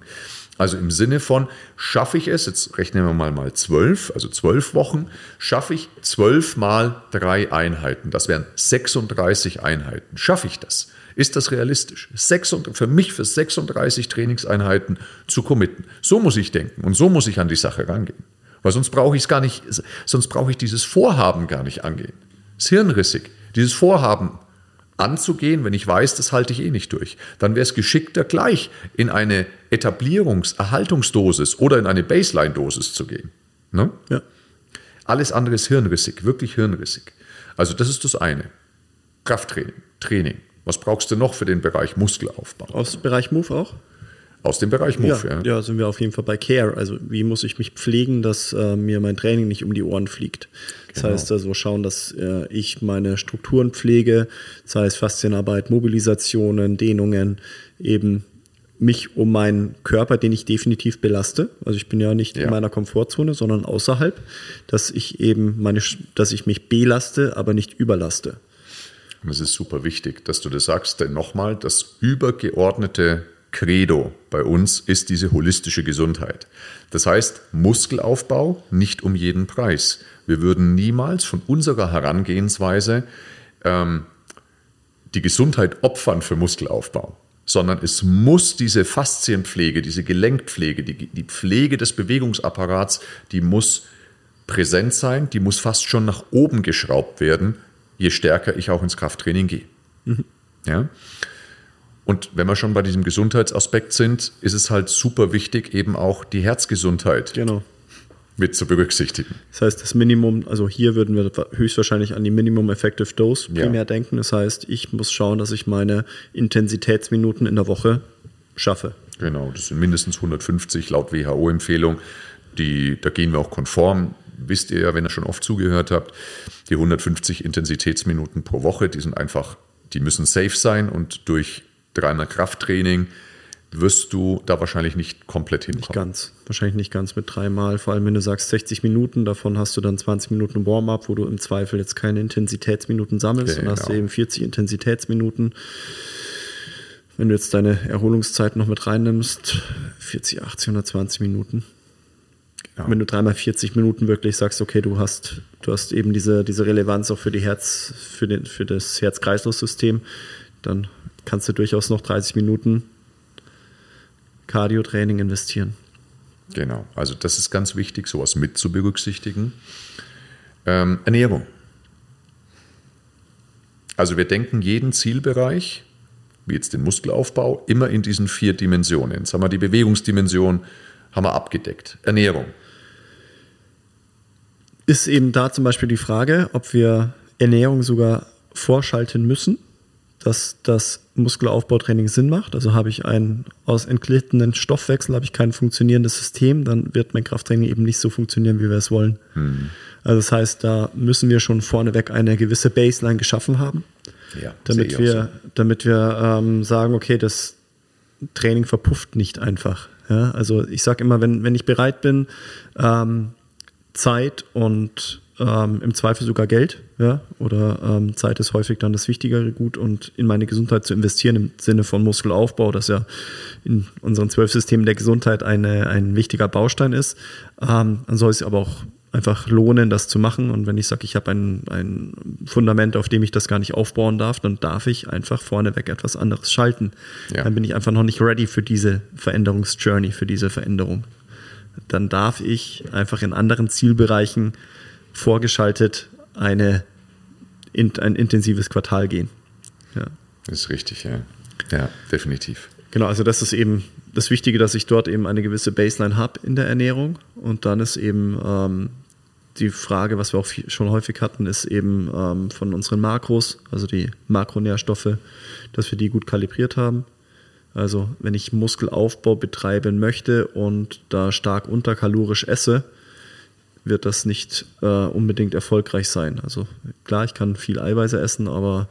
A: Also im Sinne von, schaffe ich es, jetzt rechnen wir mal mal zwölf, also zwölf Wochen, schaffe ich zwölf mal drei Einheiten. Das wären 36 Einheiten. Schaffe ich das? Ist das realistisch? für mich für 36 Trainingseinheiten zu committen. So muss ich denken und so muss ich an die Sache rangehen. Weil sonst brauche ich es gar nicht, sonst brauche ich dieses Vorhaben gar nicht angehen. Das ist hirnrissig. Dieses Vorhaben anzugehen, wenn ich weiß, das halte ich eh nicht durch. Dann wäre es geschickter, gleich in eine Etablierungs-, Erhaltungsdosis oder in eine Baseline-Dosis zu gehen. Ne? Ja. Alles andere ist hirnrissig, wirklich hirnrissig. Also das ist das eine. Krafttraining, Training. Was brauchst du noch für den Bereich Muskelaufbau?
B: Aus dem Bereich Move auch?
A: Aus dem Bereich Move,
B: ja. Ja, ja sind wir auf jeden Fall bei Care. Also wie muss ich mich pflegen, dass äh, mir mein Training nicht um die Ohren fliegt. Das genau. heißt also schauen, dass äh, ich meine Strukturen pflege, das heißt Faszienarbeit, Mobilisationen, Dehnungen, eben mich um meinen Körper, den ich definitiv belaste. Also ich bin ja nicht ja. in meiner Komfortzone, sondern außerhalb, dass ich eben meine, dass ich mich belaste, aber nicht überlaste.
A: Und es ist super wichtig, dass du das sagst, denn nochmal, das übergeordnete Credo bei uns ist diese holistische Gesundheit. Das heißt, Muskelaufbau nicht um jeden Preis. Wir würden niemals von unserer Herangehensweise ähm, die Gesundheit opfern für Muskelaufbau, sondern es muss diese Faszienpflege, diese Gelenkpflege, die, die Pflege des Bewegungsapparats, die muss präsent sein, die muss fast schon nach oben geschraubt werden, je stärker ich auch ins Krafttraining gehe. Mhm. Ja? Und wenn wir schon bei diesem Gesundheitsaspekt sind, ist es halt super wichtig, eben auch die Herzgesundheit genau. mit zu berücksichtigen.
B: Das heißt, das Minimum, also hier würden wir höchstwahrscheinlich an die Minimum Effective Dose primär ja. denken. Das heißt, ich muss schauen, dass ich meine Intensitätsminuten in der Woche schaffe.
A: Genau, das sind mindestens 150 laut WHO-Empfehlung. da gehen wir auch konform wisst ihr ja, wenn ihr schon oft zugehört habt, die 150 Intensitätsminuten pro Woche, die sind einfach, die müssen safe sein und durch dreimal Krafttraining wirst du da wahrscheinlich nicht komplett hinkommen.
B: Nicht ganz. Wahrscheinlich nicht ganz mit dreimal. Vor allem, wenn du sagst 60 Minuten, davon hast du dann 20 Minuten Warm-up, wo du im Zweifel jetzt keine Intensitätsminuten sammelst genau. und hast eben 40 Intensitätsminuten. Wenn du jetzt deine Erholungszeit noch mit reinnimmst, 40, 80, 120 Minuten. Genau. Wenn du dreimal 40 Minuten wirklich sagst, okay, du hast, du hast eben diese, diese Relevanz auch für die Herz, für, den, für das Herz-Kreislauf-System, dann kannst du durchaus noch 30 Minuten Cardio-Training investieren.
A: Genau, also das ist ganz wichtig, sowas mit zu berücksichtigen. Ähm, Ernährung. Also wir denken jeden Zielbereich, wie jetzt den Muskelaufbau, immer in diesen vier Dimensionen. Jetzt haben wir die Bewegungsdimension, haben wir abgedeckt. Ernährung.
B: Ist eben da zum Beispiel die Frage, ob wir Ernährung sogar vorschalten müssen dass das Muskelaufbautraining Sinn macht. Also habe ich einen aus entglittenen Stoffwechsel, habe ich kein funktionierendes System, dann wird mein Krafttraining eben nicht so funktionieren, wie wir es wollen. Hm. Also das heißt, da müssen wir schon vorneweg eine gewisse Baseline geschaffen haben, ja, damit, wir, so. damit wir ähm, sagen, okay, das Training verpufft nicht einfach. Ja? Also ich sage immer, wenn, wenn ich bereit bin, ähm, Zeit und ähm, im Zweifel sogar Geld, ja, oder ähm, Zeit ist häufig dann das wichtigere Gut und in meine Gesundheit zu investieren im Sinne von Muskelaufbau, das ja in unseren zwölf Systemen der Gesundheit eine, ein wichtiger Baustein ist. Ähm, dann soll es aber auch einfach lohnen, das zu machen. Und wenn ich sage, ich habe ein, ein Fundament, auf dem ich das gar nicht aufbauen darf, dann darf ich einfach vorneweg etwas anderes schalten. Ja. Dann bin ich einfach noch nicht ready für diese Veränderungsjourney, für diese Veränderung. Dann darf ich einfach in anderen Zielbereichen vorgeschaltet eine, in, ein intensives Quartal gehen.
A: Ja. Das ist richtig, ja. Ja, definitiv.
B: Genau, also das ist eben das Wichtige, dass ich dort eben eine gewisse Baseline habe in der Ernährung. Und dann ist eben ähm, die Frage, was wir auch viel, schon häufig hatten, ist eben ähm, von unseren Makros, also die Makronährstoffe, dass wir die gut kalibriert haben. Also wenn ich Muskelaufbau betreiben möchte und da stark unterkalorisch esse, wird das nicht äh, unbedingt erfolgreich sein. Also klar, ich kann viel Eiweiße essen, aber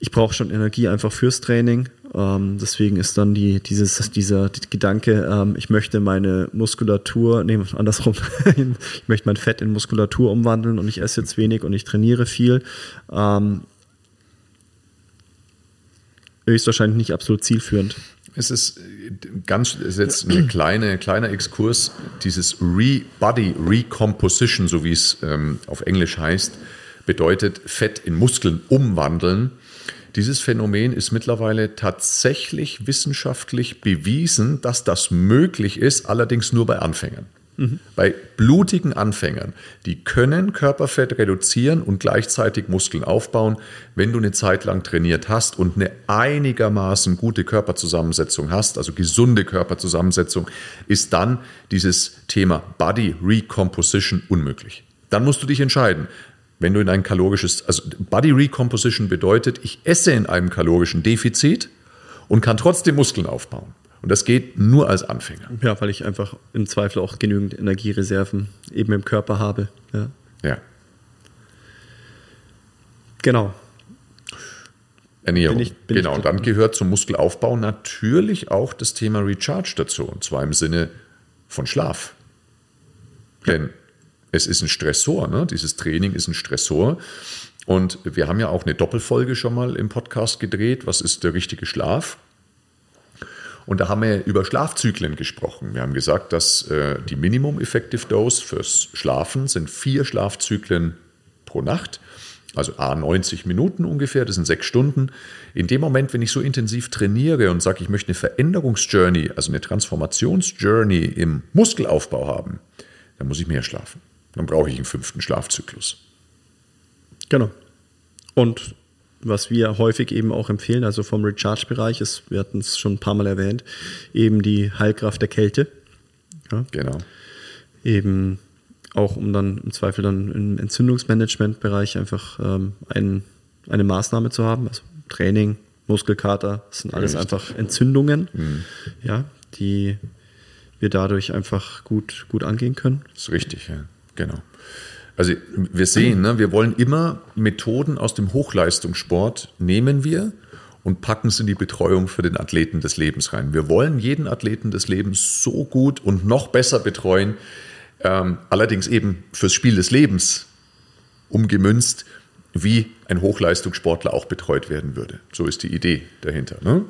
B: ich brauche schon Energie einfach fürs Training Ähm, deswegen ist dann die, dieses, dieser die Gedanke, ähm, ich möchte meine Muskulatur, nee, andersrum, ich möchte mein Fett in Muskulatur umwandeln und ich esse jetzt wenig und ich trainiere viel. Ähm, höchstwahrscheinlich nicht absolut zielführend.
A: Es ist ganz, ist jetzt ein kleine, kleiner Exkurs, dieses Re Body Recomposition, so wie es ähm, auf Englisch heißt, bedeutet Fett in Muskeln umwandeln. Dieses Phänomen ist mittlerweile tatsächlich wissenschaftlich bewiesen, dass das möglich ist, allerdings nur bei Anfängern. Mhm. Bei blutigen Anfängern, die können Körperfett reduzieren und gleichzeitig Muskeln aufbauen, wenn du eine Zeit lang trainiert hast und eine einigermaßen gute Körperzusammensetzung hast, also gesunde Körperzusammensetzung, ist dann dieses Thema Body Recomposition unmöglich. Dann musst du dich entscheiden, wenn du in ein kalorisches, also Body Recomposition bedeutet, ich esse in einem kalorischen Defizit und kann trotzdem Muskeln aufbauen. Und das geht nur als Anfänger.
B: Ja, weil ich einfach im Zweifel auch genügend Energiereserven eben im Körper habe. Ja.
A: ja.
B: Genau.
A: Ernährung. Bin ich, bin genau, und dann gehört zum Muskelaufbau natürlich auch das Thema Recharge dazu. Und zwar im Sinne von Schlaf. Ja. Denn es ist ein Stressor, ne? dieses Training ist ein Stressor. Und wir haben ja auch eine Doppelfolge schon mal im Podcast gedreht. Was ist der richtige Schlaf? Und da haben wir über Schlafzyklen gesprochen. Wir haben gesagt, dass äh, die Minimum Effective Dose fürs Schlafen sind vier Schlafzyklen pro Nacht. Also A 90 Minuten ungefähr, das sind sechs Stunden. In dem Moment, wenn ich so intensiv trainiere und sage, ich möchte eine Veränderungsjourney, also eine Transformationsjourney im Muskelaufbau haben, dann muss ich mehr schlafen. Dann brauche ich einen fünften Schlafzyklus.
B: Genau. Und was wir häufig eben auch empfehlen, also vom Recharge-Bereich, ist, wir hatten es schon ein paar Mal erwähnt, eben die Heilkraft der Kälte.
A: Ja. Genau.
B: Eben auch um dann im Zweifel dann im Entzündungsmanagement-Bereich einfach ähm, ein, eine Maßnahme zu haben, also Training, Muskelkater, das sind alles Richtig. einfach Entzündungen, mhm. ja, die wir dadurch einfach gut, gut angehen können.
A: Das ist richtig, ja, genau. Also wir sehen, ne, wir wollen immer Methoden aus dem Hochleistungssport nehmen wir und packen es in die Betreuung für den Athleten des Lebens rein. Wir wollen jeden Athleten des Lebens so gut und noch besser betreuen, ähm, allerdings eben fürs Spiel des Lebens umgemünzt, wie ein Hochleistungssportler auch betreut werden würde. So ist die Idee dahinter. Ne?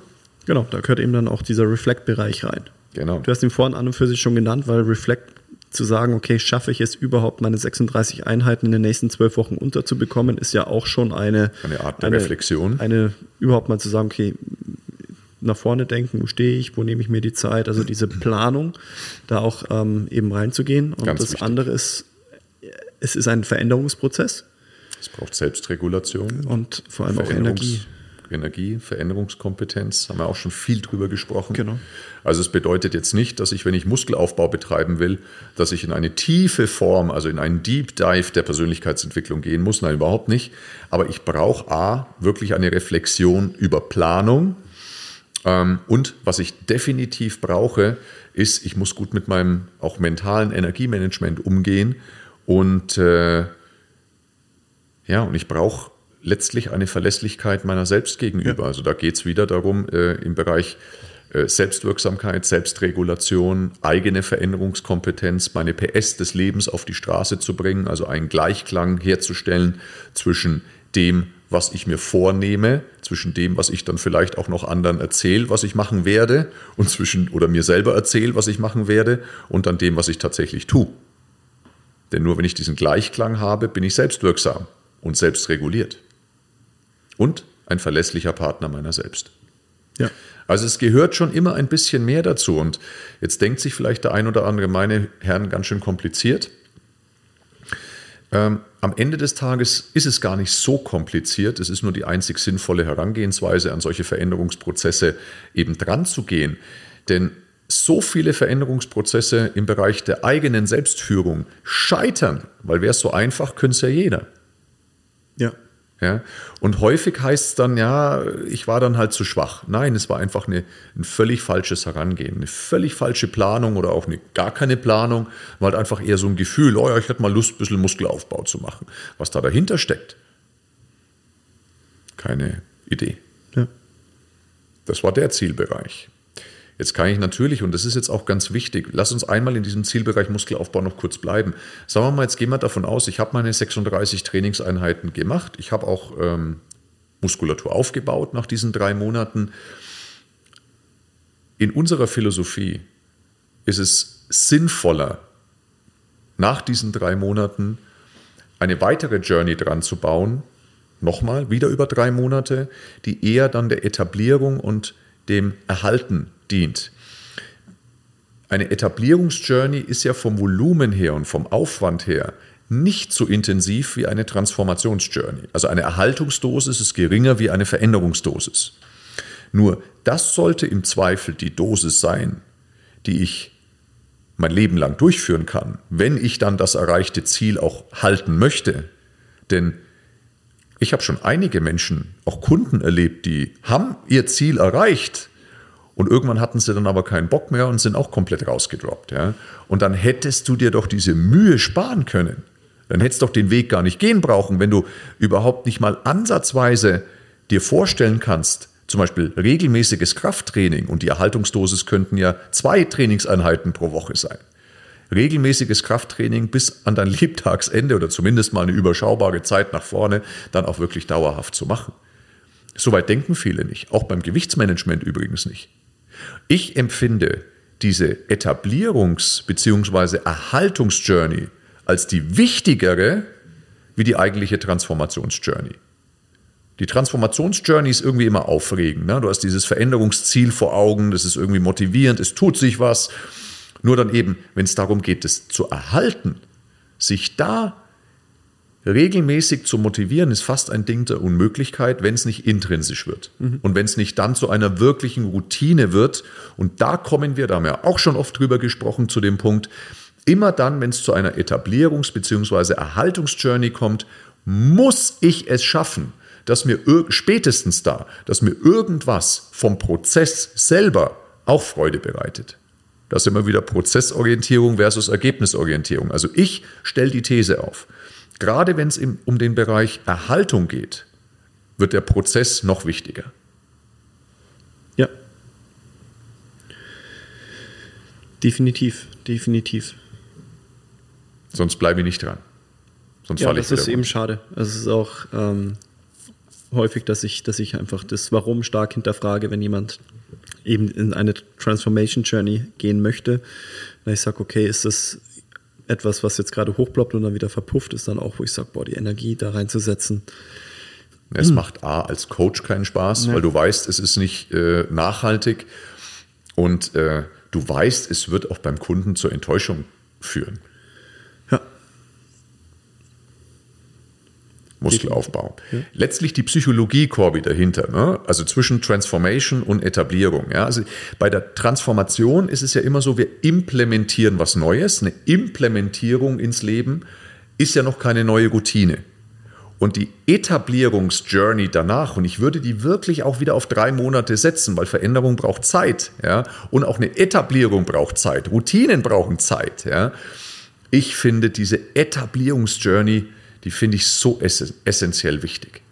B: Genau, da gehört eben dann auch dieser Reflect-Bereich rein.
A: Genau.
B: Du hast ihn vorhin an und für sich schon genannt, weil Reflect zu sagen, okay, schaffe ich es überhaupt, meine 36 Einheiten in den nächsten zwölf Wochen unterzubekommen, ist ja auch schon eine,
A: eine Art der eine, Reflexion.
B: Eine, überhaupt mal zu sagen, okay, nach vorne denken, wo stehe ich, wo nehme ich mir die Zeit, also diese Planung, da auch ähm, eben reinzugehen. Und Ganz das wichtig. andere ist, es ist ein Veränderungsprozess.
A: Es braucht Selbstregulation.
B: Und vor allem auch Energie.
A: Energie, Veränderungskompetenz, haben wir auch schon viel drüber gesprochen.
B: Genau.
A: Also es bedeutet jetzt nicht, dass ich, wenn ich Muskelaufbau betreiben will, dass ich in eine tiefe Form, also in einen Deep Dive der Persönlichkeitsentwicklung gehen muss. Nein, überhaupt nicht. Aber ich brauche A, wirklich eine Reflexion über Planung. Ähm, und was ich definitiv brauche, ist, ich muss gut mit meinem auch mentalen Energiemanagement umgehen. Und äh, ja, und ich brauche letztlich eine Verlässlichkeit meiner selbst gegenüber. Ja. Also da geht es wieder darum, äh, im Bereich äh, Selbstwirksamkeit, Selbstregulation, eigene Veränderungskompetenz, meine PS des Lebens auf die Straße zu bringen, also einen Gleichklang herzustellen zwischen dem, was ich mir vornehme, zwischen dem, was ich dann vielleicht auch noch anderen erzähle, was ich machen werde, und zwischen oder mir selber erzähle, was ich machen werde, und dann dem, was ich tatsächlich tue. Denn nur wenn ich diesen Gleichklang habe, bin ich selbstwirksam und selbstreguliert und ein verlässlicher Partner meiner selbst.
B: Ja.
A: Also es gehört schon immer ein bisschen mehr dazu. Und jetzt denkt sich vielleicht der ein oder andere, meine Herren, ganz schön kompliziert. Ähm, am Ende des Tages ist es gar nicht so kompliziert. Es ist nur die einzig sinnvolle Herangehensweise, an solche Veränderungsprozesse eben dran zu gehen. Denn so viele Veränderungsprozesse im Bereich der eigenen Selbstführung scheitern, weil wäre es so einfach, könnte es ja jeder.
B: Ja.
A: Ja? Und häufig heißt es dann, ja, ich war dann halt zu schwach. Nein, es war einfach eine, ein völlig falsches Herangehen, eine völlig falsche Planung oder auch eine, gar keine Planung, war halt einfach eher so ein Gefühl, oh ja, ich hätte mal Lust, ein bisschen Muskelaufbau zu machen. Was da dahinter steckt, keine Idee.
B: Ja.
A: Das war der Zielbereich. Jetzt kann ich natürlich, und das ist jetzt auch ganz wichtig, lass uns einmal in diesem Zielbereich Muskelaufbau noch kurz bleiben. Sagen wir mal, jetzt gehen wir davon aus, ich habe meine 36 Trainingseinheiten gemacht. Ich habe auch ähm, Muskulatur aufgebaut nach diesen drei Monaten. In unserer Philosophie ist es sinnvoller, nach diesen drei Monaten eine weitere Journey dran zu bauen, nochmal, wieder über drei Monate, die eher dann der Etablierung und dem Erhalten dient. Eine Etablierungsjourney ist ja vom Volumen her und vom Aufwand her nicht so intensiv wie eine Transformationsjourney. Also eine Erhaltungsdosis ist geringer wie eine Veränderungsdosis. Nur das sollte im Zweifel die Dosis sein, die ich mein Leben lang durchführen kann, wenn ich dann das erreichte Ziel auch halten möchte. Denn ich habe schon einige Menschen, auch Kunden erlebt, die haben ihr Ziel erreicht und irgendwann hatten sie dann aber keinen Bock mehr und sind auch komplett rausgedroppt. Ja? Und dann hättest du dir doch diese Mühe sparen können. Dann hättest du doch den Weg gar nicht gehen brauchen, wenn du überhaupt nicht mal ansatzweise dir vorstellen kannst, zum Beispiel regelmäßiges Krafttraining und die Erhaltungsdosis könnten ja zwei Trainingseinheiten pro Woche sein. Regelmäßiges Krafttraining bis an dein Lebtagsende oder zumindest mal eine überschaubare Zeit nach vorne dann auch wirklich dauerhaft zu machen. Soweit denken viele nicht, auch beim Gewichtsmanagement übrigens nicht. Ich empfinde diese Etablierungs- bzw. Erhaltungsjourney als die wichtigere wie die eigentliche Transformationsjourney. Die Transformationsjourney ist irgendwie immer aufregend. Ne? Du hast dieses Veränderungsziel vor Augen, das ist irgendwie motivierend, es tut sich was. Nur dann eben, wenn es darum geht, es zu erhalten, sich da regelmäßig zu motivieren, ist fast ein Ding der Unmöglichkeit, wenn es nicht intrinsisch wird. Mhm. Und wenn es nicht dann zu einer wirklichen Routine wird. Und da kommen wir, da haben wir auch schon oft drüber gesprochen, zu dem Punkt, immer dann, wenn es zu einer Etablierungs- bzw. Erhaltungsjourney kommt, muss ich es schaffen, dass mir spätestens da, dass mir irgendwas vom Prozess selber auch Freude bereitet. Das ist immer wieder Prozessorientierung versus Ergebnisorientierung. Also ich stelle die These auf. Gerade wenn es um den Bereich Erhaltung geht, wird der Prozess noch wichtiger.
B: Ja. Definitiv, definitiv.
A: Sonst bleibe ich nicht dran.
B: Sonst ja, das ist eben schade. Es ist auch ähm, häufig, dass ich, dass ich einfach das Warum stark hinterfrage, wenn jemand eben in eine Transformation Journey gehen möchte. Wenn ich sage, okay, ist das etwas, was jetzt gerade hochploppt und dann wieder verpufft, ist dann auch, wo ich sage, boah, die Energie da reinzusetzen.
A: Es hm. macht A als Coach keinen Spaß, ja. weil du weißt, es ist nicht äh, nachhaltig und äh, du weißt, es wird auch beim Kunden zur Enttäuschung führen. Muskelaufbau. Ja. Letztlich die Psychologie, Corby, dahinter, ne? also zwischen Transformation und Etablierung. Ja? Also bei der Transformation ist es ja immer so, wir implementieren was Neues. Eine Implementierung ins Leben ist ja noch keine neue Routine. Und die Etablierungsjourney danach, und ich würde die wirklich auch wieder auf drei Monate setzen, weil Veränderung braucht Zeit, ja, und auch eine Etablierung braucht Zeit, Routinen brauchen Zeit, ja. Ich finde diese Etablierungsjourney die finde ich so essentiell wichtig.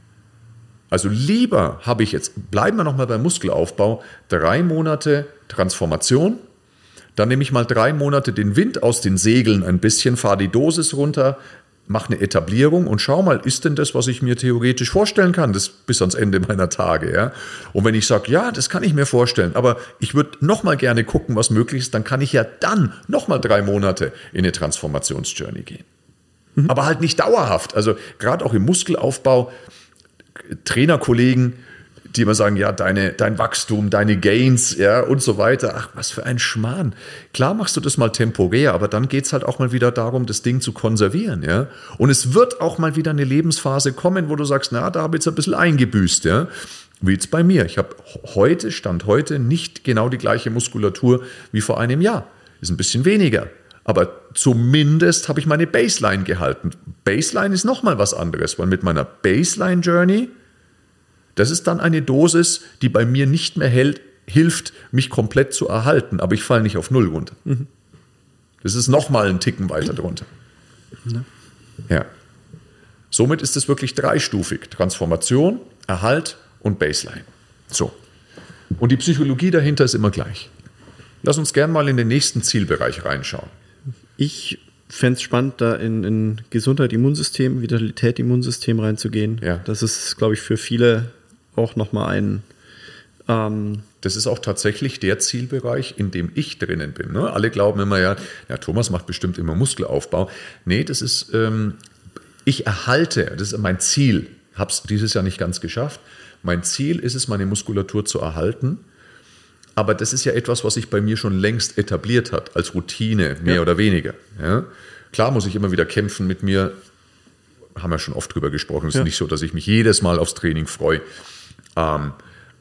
A: Also lieber habe ich jetzt, bleiben wir nochmal beim Muskelaufbau, drei Monate Transformation, dann nehme ich mal drei Monate den Wind aus den Segeln ein bisschen, fahre die Dosis runter, mache eine Etablierung und schau mal, ist denn das, was ich mir theoretisch vorstellen kann, das bis ans Ende meiner Tage, ja? Und wenn ich sage, ja, das kann ich mir vorstellen, aber ich würde noch mal gerne gucken, was möglich ist, dann kann ich ja dann noch mal drei Monate in eine Transformationsjourney gehen. Mhm. Aber halt nicht dauerhaft. Also gerade auch im Muskelaufbau, Trainerkollegen, die immer sagen, ja, deine, dein Wachstum, deine Gains, ja, und so weiter. Ach, was für ein Schmarrn. Klar machst du das mal temporär, aber dann geht es halt auch mal wieder darum, das Ding zu konservieren, ja. Und es wird auch mal wieder eine Lebensphase kommen, wo du sagst, na, da habe ich jetzt ein bisschen eingebüßt, ja. Wie jetzt bei mir. Ich habe heute, Stand heute, nicht genau die gleiche Muskulatur wie vor einem Jahr. Ist ein bisschen weniger. Aber zumindest habe ich meine Baseline gehalten. Baseline ist nochmal was anderes, weil mit meiner Baseline Journey, das ist dann eine Dosis, die bei mir nicht mehr hält, hilft, mich komplett zu erhalten, aber ich falle nicht auf Null runter. Mhm. Das ist nochmal ein Ticken weiter drunter. Mhm. Ja. Somit ist es wirklich dreistufig: Transformation, Erhalt und Baseline. So. Und die Psychologie dahinter ist immer gleich. Lass uns gern mal in den nächsten Zielbereich reinschauen.
B: Ich fände es spannend, da in, in, Gesundheit, Immunsystem, Vitalität, Immunsystem reinzugehen.
A: Ja.
B: Das ist, glaube ich, für viele auch nochmal ein.
A: Ähm das ist auch tatsächlich der Zielbereich, in dem ich drinnen bin. Ne? Alle glauben immer, ja, ja, Thomas macht bestimmt immer Muskelaufbau. Nee, das ist, ähm, ich erhalte, das ist mein Ziel. Habe es dieses Jahr nicht ganz geschafft. Mein Ziel ist es, meine Muskulatur zu erhalten. Aber das ist ja etwas, was sich bei mir schon längst etabliert hat, als Routine, mehr ja. oder weniger. Ja? Klar muss ich immer wieder kämpfen mit mir, haben wir schon oft drüber gesprochen. Es ja. ist nicht so, dass ich mich jedes Mal aufs Training freue. Ähm,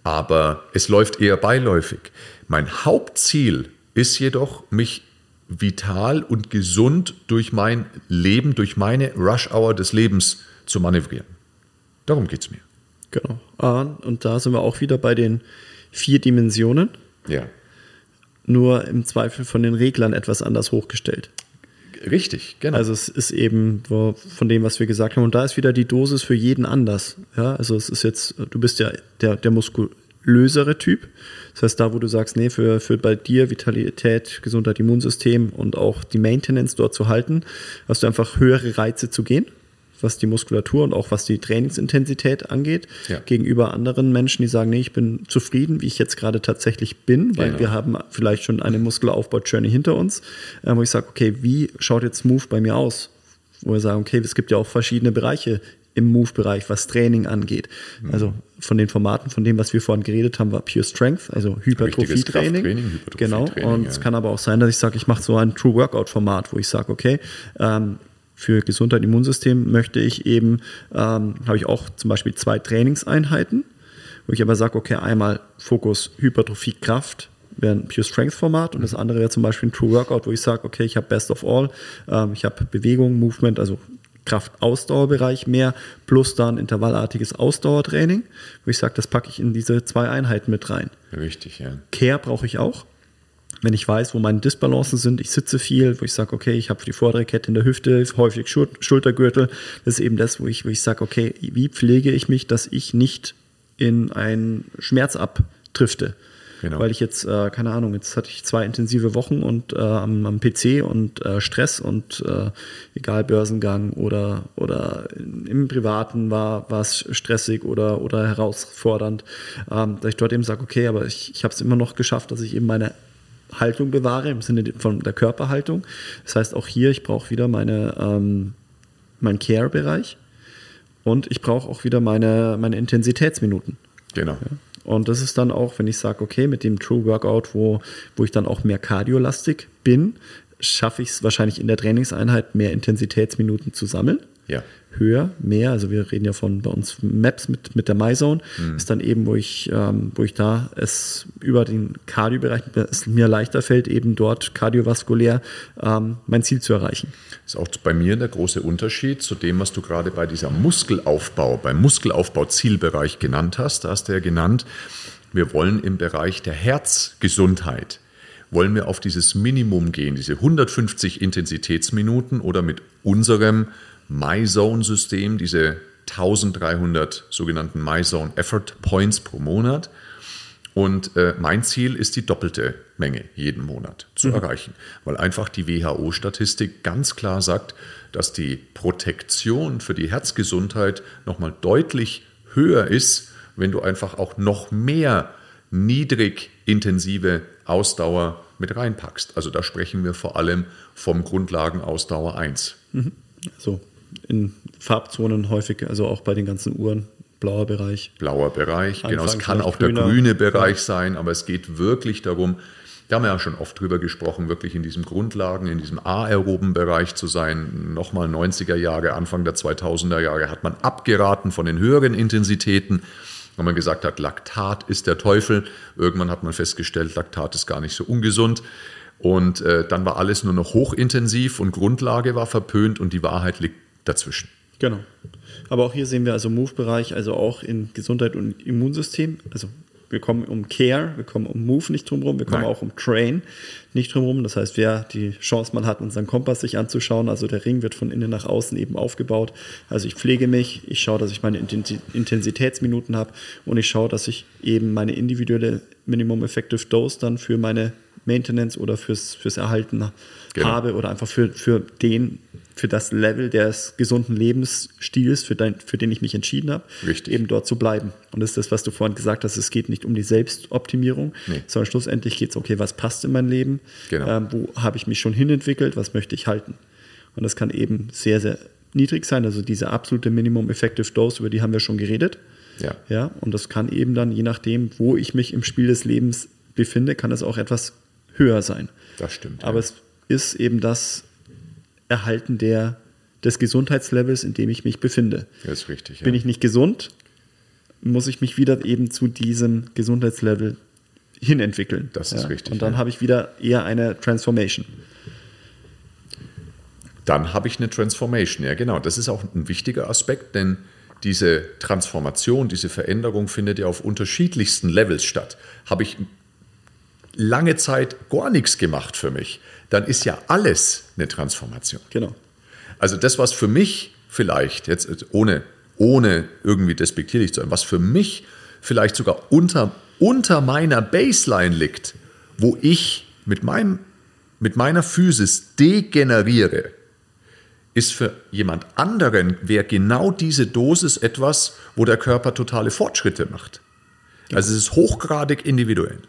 A: aber es läuft eher beiläufig. Mein Hauptziel ist jedoch, mich vital und gesund durch mein Leben, durch meine Rush-Hour des Lebens zu manövrieren. Darum geht es mir.
B: Genau. Ah, und da sind wir auch wieder bei den vier Dimensionen.
A: Ja.
B: Nur im Zweifel von den Reglern etwas anders hochgestellt.
A: Richtig,
B: genau. Also es ist eben von dem, was wir gesagt haben. Und da ist wieder die Dosis für jeden anders. Ja, also es ist jetzt, du bist ja der, der muskulösere Typ. Das heißt, da, wo du sagst, nee, für, für bei dir Vitalität, Gesundheit, Immunsystem und auch die Maintenance dort zu halten, hast du einfach höhere Reize zu gehen was die Muskulatur und auch was die Trainingsintensität angeht, ja. gegenüber anderen Menschen, die sagen, nee, ich bin zufrieden, wie ich jetzt gerade tatsächlich bin, weil genau. wir haben vielleicht schon eine Muskelaufbau-Journey hinter uns, äh, wo ich sage, okay, wie schaut jetzt Move bei mir aus? Wo wir sagen, okay, es gibt ja auch verschiedene Bereiche im Move-Bereich, was Training angeht. Mhm. Also von den Formaten, von dem, was wir vorhin geredet haben, war Pure Strength, also Hypertrophie-Training. Hypertrophie genau. Und ja. es kann aber auch sein, dass ich sage, ich mache so ein True Workout-Format, wo ich sage, okay, ähm, für Gesundheit, Immunsystem möchte ich eben, ähm, habe ich auch zum Beispiel zwei Trainingseinheiten, wo ich aber sage, okay, einmal Fokus Hypertrophie, Kraft, wäre ein Pure Strength Format und das andere wäre zum Beispiel ein True Workout, wo ich sage, okay, ich habe Best of All, ähm, ich habe Bewegung, Movement, also Kraft-Ausdauerbereich mehr, plus dann intervallartiges Ausdauertraining, wo ich sage, das packe ich in diese zwei Einheiten mit rein.
A: Richtig, ja.
B: Care brauche ich auch wenn ich weiß, wo meine Disbalancen sind, ich sitze viel, wo ich sage, okay, ich habe die vordere Kette in der Hüfte, häufig Schultergürtel, das ist eben das, wo ich, wo ich sage, okay, wie pflege ich mich, dass ich nicht in einen Schmerz abdrifte. Genau. Weil ich jetzt, äh, keine Ahnung, jetzt hatte ich zwei intensive Wochen und äh, am, am, PC und äh, Stress und äh, egal Börsengang oder, oder im Privaten war es stressig oder, oder herausfordernd, ähm, dass ich dort eben sage, okay, aber ich, ich habe es immer noch geschafft, dass ich eben meine Haltung bewahre, im Sinne von der Körperhaltung. Das heißt, auch hier, ich brauche wieder meine, ähm, meinen Care-Bereich und ich brauche auch wieder meine, meine Intensitätsminuten.
A: Genau.
B: Ja. Und das ist dann auch, wenn ich sage, okay, mit dem True Workout, wo, wo ich dann auch mehr kardiolastig bin, schaffe ich es wahrscheinlich in der Trainingseinheit mehr Intensitätsminuten zu sammeln.
A: Ja
B: höher, mehr. Also wir reden ja von bei uns Maps mit, mit der MyZone, mhm. ist dann eben, wo ich, ähm, wo ich da es über den Kardiobereich es mir leichter fällt, eben dort kardiovaskulär ähm, mein Ziel zu erreichen.
A: Das ist auch bei mir der große Unterschied zu dem, was du gerade bei dieser Muskelaufbau, beim Muskelaufbau-Zielbereich genannt hast. Da hast du ja genannt, wir wollen im Bereich der Herzgesundheit wollen wir auf dieses Minimum gehen, diese 150 Intensitätsminuten oder mit unserem MyZone-System, diese 1300 sogenannten MyZone Effort Points pro Monat. Und äh, mein Ziel ist die doppelte Menge jeden Monat zu mhm. erreichen, weil einfach die WHO-Statistik ganz klar sagt, dass die Protektion für die Herzgesundheit nochmal deutlich höher ist, wenn du einfach auch noch mehr niedrig intensive Ausdauer mit reinpackst. Also da sprechen wir vor allem vom Grundlagenausdauer 1.
B: Mhm. So in Farbzonen häufig, also auch bei den ganzen Uhren. Blauer Bereich.
A: Blauer Bereich, genau. Es kann auch grüner. der grüne Bereich ja. sein, aber es geht wirklich darum, da haben wir ja schon oft drüber gesprochen, wirklich in diesem Grundlagen, in diesem aeroben Bereich zu sein. Nochmal 90er Jahre, Anfang der 2000er Jahre hat man abgeraten von den höheren Intensitäten, weil man gesagt hat, Laktat ist der Teufel. Irgendwann hat man festgestellt, Laktat ist gar nicht so ungesund. Und äh, dann war alles nur noch hochintensiv und Grundlage war verpönt und die Wahrheit liegt dazwischen.
B: Genau. Aber auch hier sehen wir also Move-Bereich, also auch in Gesundheit und Immunsystem, also wir kommen um Care, wir kommen um Move nicht drumherum, wir kommen
A: Nein.
B: auch um Train nicht drumherum. Das heißt, wer die Chance mal hat, unseren Kompass sich anzuschauen, also der Ring wird von innen nach außen eben aufgebaut. Also ich pflege mich, ich schaue, dass ich meine Intensi- Intensitätsminuten habe und ich schaue, dass ich eben meine individuelle Minimum Effective Dose dann für meine Maintenance oder fürs, fürs Erhalten
A: Genau.
B: habe oder einfach für, für den, für das Level des gesunden Lebensstils, für, dein, für den ich mich entschieden habe,
A: Richtig.
B: eben dort zu bleiben. Und das ist das, was du vorhin gesagt hast, es geht nicht um die Selbstoptimierung,
A: Nee.
B: sondern schlussendlich geht es, okay, was passt in mein Leben,
A: Genau.
B: ähm, wo habe ich mich schon hinentwickelt, was möchte ich halten. Und das kann eben sehr, sehr niedrig sein, also diese absolute Minimum Effective Dose, über die haben wir schon geredet.
A: Ja.
B: Ja, und das kann eben dann, je nachdem, wo ich mich im Spiel des Lebens befinde, kann es auch etwas höher sein.
A: Das stimmt.
B: Aber
A: ja.
B: es ist eben das Erhalten der, des Gesundheitslevels, in dem ich mich befinde.
A: Das ist richtig.
B: Bin
A: ja.
B: ich nicht gesund, muss ich mich wieder eben zu diesem Gesundheitslevel hinentwickeln.
A: Das ist richtig,
B: Und dann
A: ja.
B: habe ich wieder eher eine Transformation.
A: dann habe ich eine Transformation. Ja, genau. Das ist auch ein wichtiger Aspekt, denn diese Transformation, diese Veränderung findet ja auf unterschiedlichsten Levels statt. Habe ich lange Zeit gar nichts gemacht für mich, dann ist ja alles eine Transformation.
B: Genau.
A: Also das, was für mich vielleicht, jetzt ohne, ohne irgendwie despektierlich zu sein, was für mich vielleicht sogar unter, unter meiner Baseline liegt, wo ich mit, meinem, mit meiner Physis degeneriere, ist für jemand anderen, wäre genau diese Dosis etwas, wo der Körper totale Fortschritte macht. Also es ist hochgradig individuell.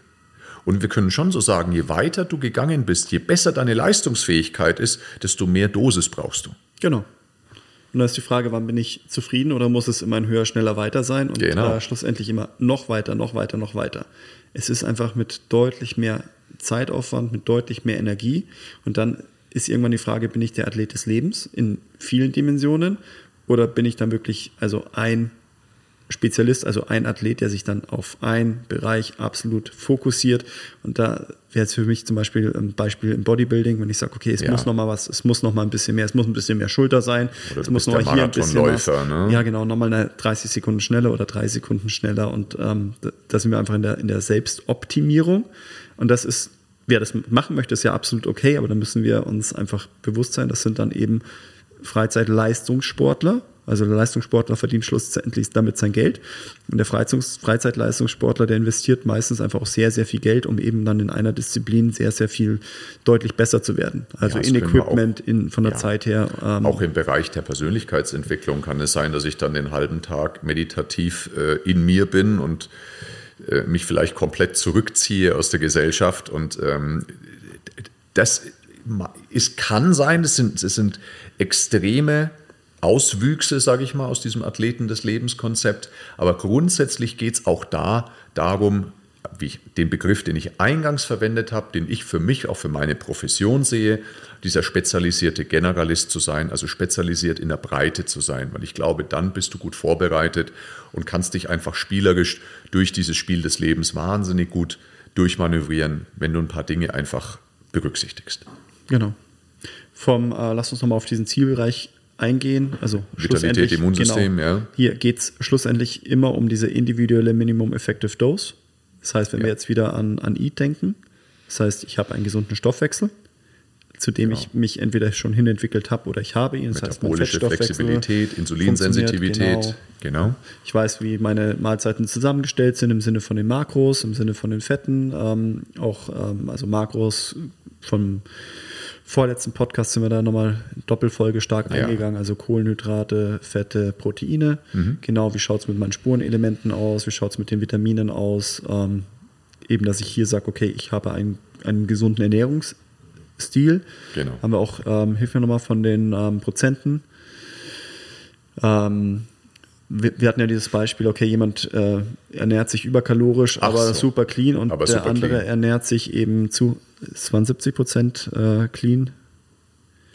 A: Und wir können schon so sagen, je weiter du gegangen bist, je besser deine Leistungsfähigkeit ist, desto mehr Dosis brauchst du.
B: Genau. Und da ist die Frage, wann bin ich zufrieden oder muss es immer ein höher, schneller, weiter sein und
A: Genau.
B: äh, schlussendlich immer noch weiter, noch weiter, noch weiter. Es ist einfach mit deutlich mehr Zeitaufwand, mit deutlich mehr Energie und dann ist irgendwann die Frage, bin ich der Athlet des Lebens in vielen Dimensionen oder bin ich dann wirklich also ein Spezialist, also ein Athlet, der sich dann auf einen Bereich absolut fokussiert. Und da wäre jetzt für mich zum Beispiel ein Beispiel im Bodybuilding, wenn ich sage, okay, es
A: Ja.
B: muss noch mal was, es muss noch mal ein bisschen mehr, es muss ein bisschen mehr Schulter sein,
A: Oder
B: es muss noch hier ein bisschen was.
A: Ne?
B: Ja, genau, nochmal eine 30 Sekunden schneller oder drei Sekunden schneller. Und ähm, da, da sind wir einfach in der, in der Selbstoptimierung. Und das ist, wer das machen möchte, ist ja absolut okay, aber da müssen wir uns einfach bewusst sein, das sind dann eben Freizeitleistungssportler. Also der Leistungssportler verdient schlussendlich damit sein Geld. Und der Freizeitleistungssportler, der investiert meistens einfach auch sehr, sehr viel Geld, um eben dann in einer Disziplin sehr, sehr viel deutlich besser zu werden. Also
A: Ja,
B: in Equipment, in, von der
A: Ja.
B: Zeit her. ähm,
A: Auch im Bereich der Persönlichkeitsentwicklung kann es sein, dass ich dann den halben Tag meditativ äh, in mir bin und äh, mich vielleicht komplett zurückziehe aus der Gesellschaft. Und ähm, das ist, kann sein, das sind, das sind extreme Auswüchse, sage ich mal, aus diesem Athleten des Lebenskonzept. Aber grundsätzlich geht es auch da darum, wie ich, den Begriff, den ich eingangs verwendet habe, den ich für mich auch für meine Profession sehe, dieser spezialisierte Generalist zu sein, also spezialisiert in der Breite zu sein, weil ich glaube, dann bist du gut vorbereitet und kannst dich einfach spielerisch durch dieses Spiel des Lebens wahnsinnig gut durchmanövrieren, wenn du ein paar Dinge einfach berücksichtigst.
B: Genau. Vom, äh, lass uns nochmal auf diesen Zielbereich eingehen. Also
A: Vitalität, Immunsystem,
B: genau,
A: ja.
B: Hier geht es schlussendlich immer um diese individuelle Minimum Effective Dose. Das heißt, wenn
A: Ja.
B: wir jetzt wieder an, an Eat denken, das heißt, ich habe einen gesunden Stoffwechsel, zu dem
A: Genau.
B: ich mich entweder schon hinentwickelt habe oder ich habe ihn. Das heißt,
A: Metabolische
B: Fettstoffwechsel
A: Flexibilität, Insulinsensitivität,
B: genau.
A: genau.
B: Ich weiß, wie meine Mahlzeiten zusammengestellt sind im Sinne von den Makros, im Sinne von den Fetten, ähm, auch ähm, also Makros vom vorletzten Podcast sind wir da nochmal Doppelfolge stark
A: Ja.
B: eingegangen, also Kohlenhydrate, Fette, Proteine.
A: Mhm.
B: Genau, wie schaut es mit meinen Spurenelementen aus, wie schaut es mit den Vitaminen aus. Ähm, eben, dass ich hier sage, okay, ich habe einen, einen gesunden Ernährungsstil.
A: Genau.
B: Haben wir auch, ähm, hilf mir nochmal von den ähm, Prozenten. Ähm, wir, hatten ja dieses Beispiel, okay, jemand äh, ernährt sich überkalorisch,
A: Ach
B: aber
A: so.
B: super clean und
A: Aber
B: der
A: super
B: andere
A: clean.
B: ernährt sich eben zu, es waren 70 Prozent äh, clean.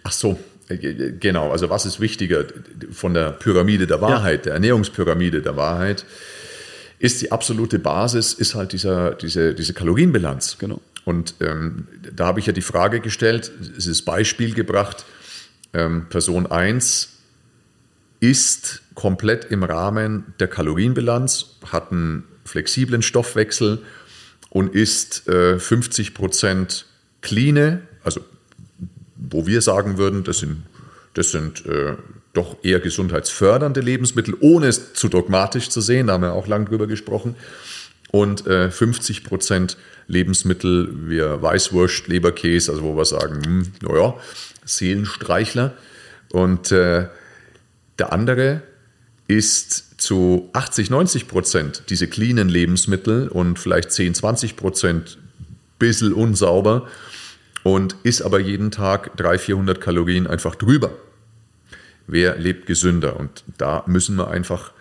A: Ach so, äh, genau. Also was ist wichtiger von der Pyramide der Wahrheit, der Ernährungspyramide der Wahrheit, ist die absolute Basis, ist halt dieser, diese, diese Kalorienbilanz.
B: Genau.
A: Und ähm, da habe ich ja die Frage gestellt, es ist Beispiel gebracht, ähm, Person 1 ist komplett im Rahmen der Kalorienbilanz, hat ein flexiblen Stoffwechsel und isst äh, 50 Prozent cleane, also wo wir sagen würden, das sind, das sind äh, doch eher gesundheitsfördernde Lebensmittel, ohne es zu dogmatisch zu sehen, da haben wir auch lange drüber gesprochen. Und äh, 50 Prozent Lebensmittel wie Weißwurst, Leberkäse, also wo wir sagen, hm, naja, Seelenstreichler. Und äh, der andere ist zu 80, 90 Prozent diese cleanen Lebensmittel und vielleicht 10, 20 Prozent bisschen unsauber und isst aber jeden Tag 300, 400 Kalorien einfach drüber. Wer lebt gesünder? Und da müssen wir einfach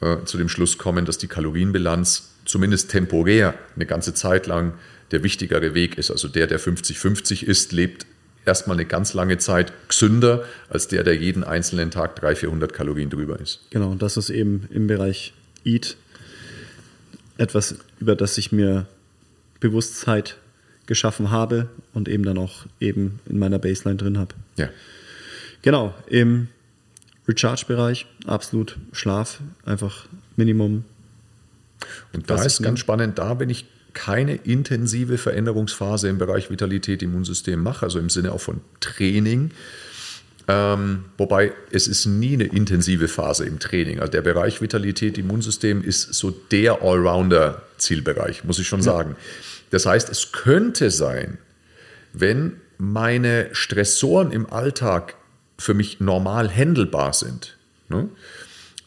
A: äh, zu dem Schluss kommen, dass die Kalorienbilanz zumindest temporär eine ganze Zeit lang der wichtigere Weg ist. Also der, der 50-50 ist, lebt erstmal eine ganz lange Zeit gesünder als der, der jeden einzelnen Tag 300, 400 Kalorien drüber ist.
B: Genau, und das ist eben im Bereich Eat etwas, über das ich mir Bewusstheit geschaffen habe und eben dann auch eben in meiner Baseline drin habe.
A: Ja.
B: Genau, im Recharge-Bereich absolut Schlaf, einfach Minimum.
A: Und da ist ganz spannend, da bin ich keine intensive Veränderungsphase im Bereich Vitalität, Immunsystem mache, also im Sinne auch von Training. Ähm, wobei es ist nie eine intensive Phase im Training. Also der Bereich Vitalität, Immunsystem ist so der Allrounder-Zielbereich, muss ich schon sagen. Das heißt, es könnte sein, wenn meine Stressoren im Alltag für mich normal handelbar sind, ne,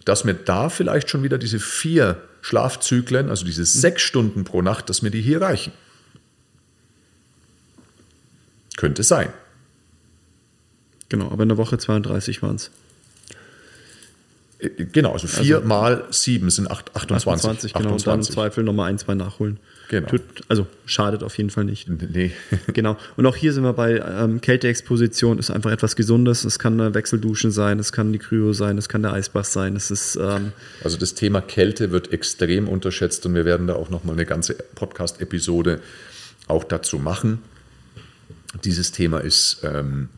A: dass mir da vielleicht schon wieder diese vier Schlafzyklen, also diese sechs Stunden pro Nacht, dass mir die hier reichen. Könnte sein.
B: Genau, aber in der Woche 32 waren es.
A: Genau, also vier also, mal sieben sind 28.
B: 28, genau, 28. und dann im Zweifel nochmal ein, zwei nachholen.
A: Genau.
B: Tut, also schadet auf jeden Fall nicht.
A: Nee.
B: genau. Und auch hier sind wir bei ähm, Kälteexposition, ist einfach etwas Gesundes. Es kann eine Wechseldusche sein, es kann die Kryo sein, es kann der Eisbach sein. Es ist, ähm
A: also das Thema Kälte wird extrem unterschätzt und wir werden da auch nochmal eine ganze Podcast-Episode auch dazu machen. Dieses Thema ist. Ähm,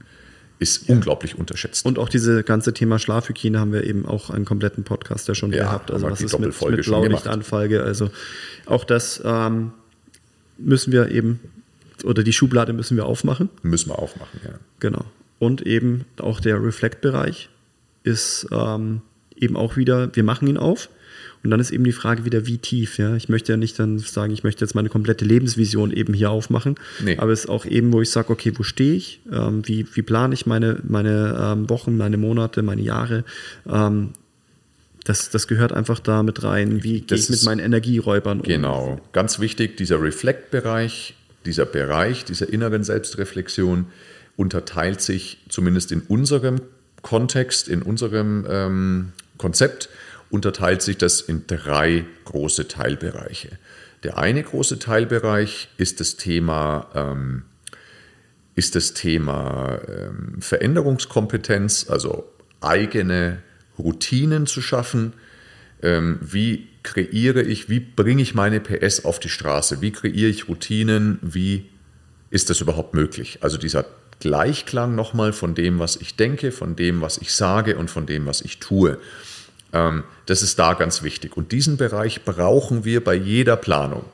A: ist ja. unglaublich unterschätzt.
B: Und auch dieses ganze Thema Schlafhygiene haben wir eben auch einen kompletten Podcast ja schon ja, gehabt. Also was ist mit, mit Blaulichtanfallge? Also auch das ähm, müssen wir eben, oder die Schublade müssen wir aufmachen.
A: Müssen wir aufmachen, ja.
B: Genau. Und eben auch der Reflect-Bereich ist ähm, eben auch wieder, wir machen ihn auf. Und dann ist eben die Frage wieder, wie tief. Ja? Ich möchte ja nicht dann sagen, ich möchte jetzt meine komplette Lebensvision eben hier aufmachen. Nee. Aber es ist auch eben, wo ich sage, okay, wo stehe ich? Ähm, wie, wie plane ich meine, meine ähm, Wochen, meine Monate, meine Jahre? Ähm, das, das gehört einfach da mit rein. Wie gehe ich mit meinen Energieräubern
A: um? Genau, ganz wichtig, dieser Reflect-Bereich, dieser Bereich dieser inneren Selbstreflexion unterteilt sich zumindest in unserem Kontext, in unserem ähm, Konzept, unterteilt sich das in drei große Teilbereiche. Der eine große Teilbereich ist das Thema, ähm, ist das Thema ähm, Veränderungskompetenz, also eigene Routinen zu schaffen. Ähm, wie kreiere ich, wie bringe ich meine PS auf die Straße? Wie kreiere ich Routinen? Wie ist das überhaupt möglich? Also dieser Gleichklang nochmal von dem, was ich denke, von dem, was ich sage und von dem, was ich tue. Ähm, das ist da ganz wichtig. Und diesen Bereich brauchen wir bei jeder Planung.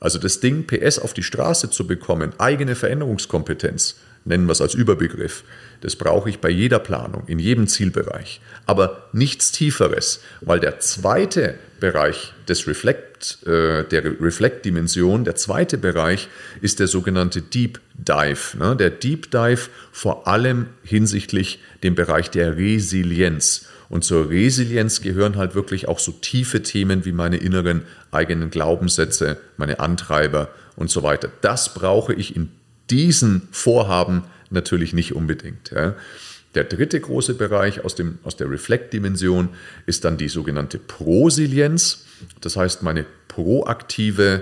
A: Also das Ding, PS auf die Straße zu bekommen, eigene Veränderungskompetenz, nennen wir es als Überbegriff, das brauche ich bei jeder Planung, in jedem Zielbereich. Aber nichts Tieferes, weil der zweite Bereich des Reflect, äh, der Reflect-Dimension, der zweite Bereich ist der sogenannte Deep Dive. Ne? Der Deep Dive vor allem hinsichtlich dem Bereich der Resilienz. Und zur Resilienz gehören halt wirklich auch so tiefe Themen wie meine inneren eigenen Glaubenssätze, meine Antreiber und so weiter. Das brauche ich in diesen Vorhaben natürlich nicht unbedingt. Ja. Der dritte große Bereich aus, dem, aus der Reflect-Dimension ist dann die sogenannte Prosilienz. Das heißt, meine proaktive,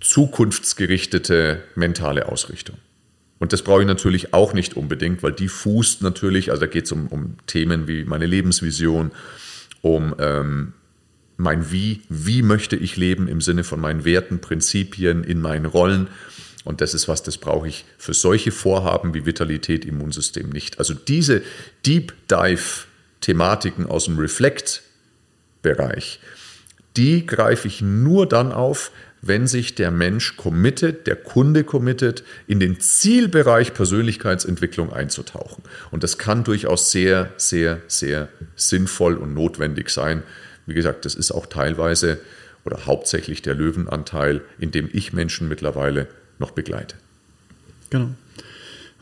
A: zukunftsgerichtete mentale Ausrichtung. Und das brauche ich natürlich auch nicht unbedingt, weil die fußt natürlich, also da geht es um, um, Themen wie meine Lebensvision, um ähm, mein Wie, wie möchte ich leben im Sinne von meinen Werten, Prinzipien, in meinen Rollen. Und das ist was, das brauche ich für solche Vorhaben wie Vitalität, Immunsystem nicht. Also diese Deep Dive Thematiken aus dem Reflect-Bereich, die greife ich nur dann auf, wenn sich der Mensch committet, der Kunde committet, in den Zielbereich Persönlichkeitsentwicklung einzutauchen. Und das kann durchaus sehr, sehr, sehr sinnvoll und notwendig sein. Wie gesagt, das ist auch teilweise oder hauptsächlich der Löwenanteil, in dem ich Menschen mittlerweile noch begleite.
B: Genau.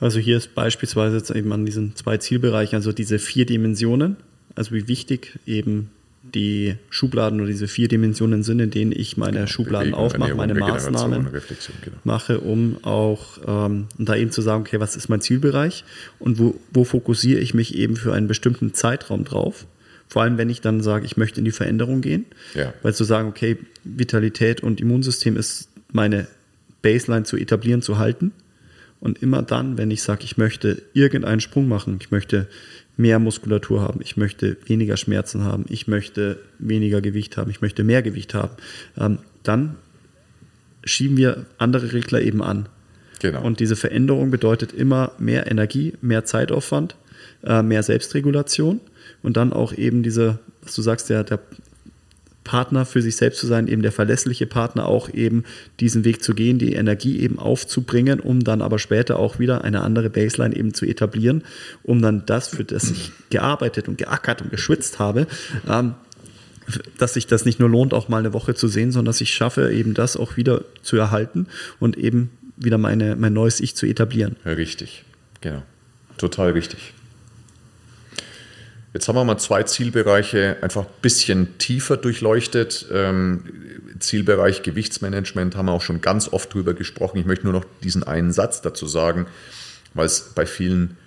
B: Also hier ist beispielsweise jetzt eben an diesen zwei Zielbereichen, also diese vier Dimensionen, also wie wichtig eben die Schubladen oder diese vier Dimensionen sind, in denen ich meine genau, Schubladen Bewegung, aufmache, meine Maßnahmen genau. mache, um auch ähm, da eben zu sagen, okay, was ist mein Zielbereich und wo, wo fokussiere ich mich eben für einen bestimmten Zeitraum drauf. Vor allem, wenn ich dann sage, ich möchte in die Veränderung gehen, ja. weil zu sagen, okay, Vitalität und Immunsystem ist meine Baseline zu etablieren, zu halten. Und immer dann, wenn ich sage, ich möchte irgendeinen Sprung machen, ich möchte mehr Muskulatur haben, ich möchte weniger Schmerzen haben, ich möchte weniger Gewicht haben, ich möchte mehr Gewicht haben, ähm, dann schieben wir andere Regler eben an. Genau. Und diese Veränderung bedeutet immer mehr Energie, mehr Zeitaufwand, äh, mehr Selbstregulation und dann auch eben diese, was du sagst, der, der Partner für sich selbst zu sein, eben der verlässliche Partner auch eben diesen Weg zu gehen, die Energie eben aufzubringen, um dann aber später auch wieder eine andere Baseline eben zu etablieren, um dann das, für das ich gearbeitet und geackert und geschwitzt habe, ähm, dass sich das nicht nur lohnt, auch mal eine Woche zu sehen, sondern dass ich schaffe, eben das auch wieder zu erhalten und eben wieder meine, mein neues Ich zu etablieren.
A: richtig, genau. Total richtig. Jetzt haben wir mal zwei Zielbereiche einfach ein bisschen tiefer durchleuchtet. Ähm, Zielbereich Gewichtsmanagement haben wir auch schon ganz oft drüber gesprochen. Ich möchte nur noch diesen einen Satz dazu sagen, weil es bei vielen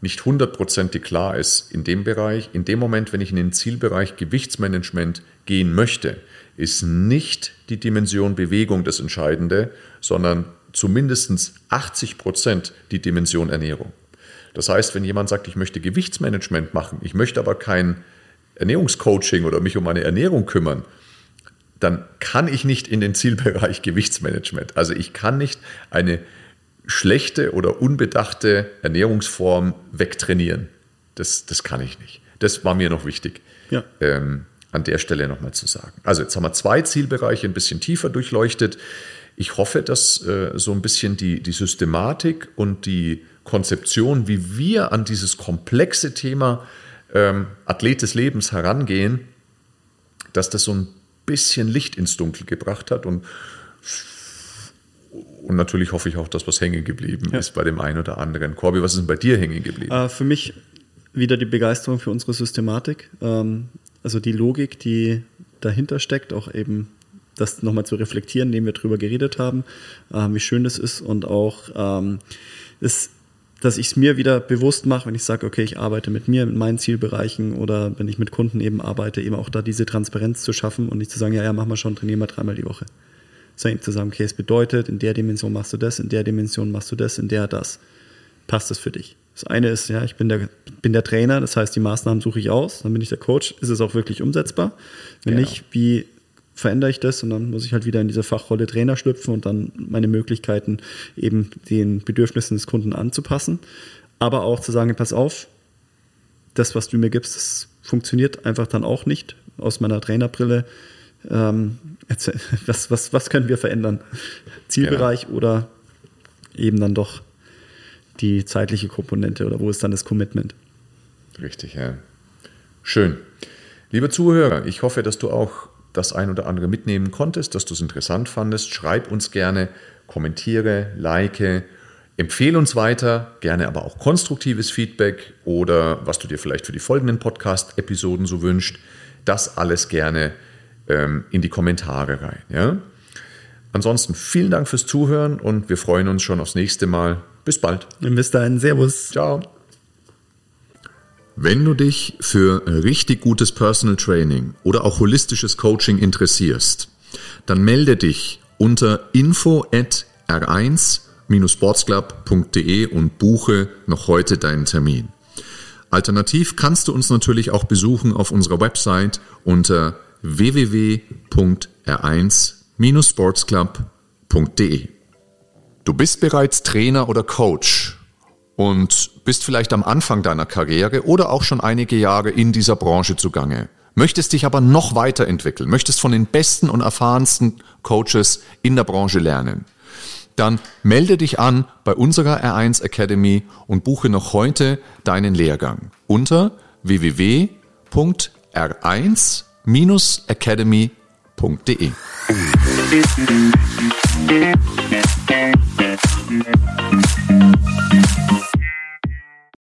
A: nicht hundertprozentig klar ist. In dem Bereich, in dem Moment, wenn ich in den Zielbereich Gewichtsmanagement gehen möchte, ist nicht die Dimension Bewegung das Entscheidende, sondern zumindest 80 Prozent die Dimension Ernährung. Das heißt, wenn jemand sagt, ich möchte Gewichtsmanagement machen, ich möchte aber kein Ernährungscoaching oder mich um meine Ernährung kümmern, dann kann ich nicht in den Zielbereich Gewichtsmanagement. Also ich kann nicht eine schlechte oder unbedachte Ernährungsform wegtrainieren. Das, das kann ich nicht. Das war mir noch wichtig, ja. ähm, an der Stelle nochmal zu sagen. Also jetzt haben wir zwei Zielbereiche ein bisschen tiefer durchleuchtet. Ich hoffe, dass äh, so ein bisschen die, die Systematik und die Konzeption, wie wir an dieses komplexe Thema ähm, Athlet des Lebens herangehen, dass das so ein bisschen Licht ins Dunkel gebracht hat und und natürlich hoffe ich auch, dass was hängen geblieben ja. ist bei dem einen oder anderen. Corby, was ist denn bei dir hängen geblieben?
B: Äh, für mich wieder die Begeisterung für unsere Systematik. Ähm, also die Logik, die dahinter steckt, auch eben das nochmal zu reflektieren, indem wir darüber geredet haben, äh, wie schön das ist und auch ähm, es dass ich es mir wieder bewusst mache, wenn ich sage, okay, ich arbeite mit mir, mit meinen Zielbereichen oder wenn ich mit Kunden eben arbeite, eben auch da diese Transparenz zu schaffen und nicht zu sagen, ja, ja, mach mal schon, trainieren wir dreimal die Woche. Sondern eben zu sagen, okay, es bedeutet, in der Dimension machst du das, in der Dimension machst du das, in der das. Passt das für dich? Das eine ist, ja, ich bin der, bin der Trainer, das heißt, die Maßnahmen suche ich aus, dann bin ich der Coach, ist es auch wirklich umsetzbar? Wenn genau. nicht, wie verändere ich das und dann muss ich halt wieder in diese Fachrolle Trainer schlüpfen und dann meine Möglichkeiten eben den Bedürfnissen des Kunden anzupassen. Aber auch zu sagen, pass auf, das, was du mir gibst, das funktioniert einfach dann auch nicht aus meiner Trainerbrille. Ähm, was, was, was können wir verändern? Zielbereich ja. oder eben dann doch die zeitliche Komponente oder wo ist dann das Commitment?
A: Richtig, ja. Schön. Liebe Zuhörer, ich hoffe, dass du auch das ein oder andere mitnehmen konntest, dass du es interessant fandest. Schreib uns gerne, kommentiere, like, empfehle uns weiter, gerne aber auch konstruktives Feedback oder was du dir vielleicht für die folgenden Podcast-Episoden so wünschst. Das alles gerne ähm, in die Kommentare rein. Ja? Ansonsten vielen Dank fürs Zuhören und wir freuen uns schon aufs nächste Mal. Bis bald.
B: Bis dahin. Servus.
A: Ciao. Wenn du dich für richtig gutes Personal Training oder auch holistisches Coaching interessierst, dann melde dich unter info at r1-sportsclub.de und buche noch heute deinen Termin. Alternativ kannst du uns natürlich auch besuchen auf unserer Website unter www.r1-sportsclub.de. Du bist bereits Trainer oder Coach und bist vielleicht am Anfang deiner Karriere oder auch schon einige Jahre in dieser Branche zugange. möchtest dich aber noch weiterentwickeln, möchtest von den besten und erfahrensten Coaches in der Branche lernen, dann melde dich an bei unserer R1 Academy und buche noch heute deinen Lehrgang unter www.r1-academy.de. Musik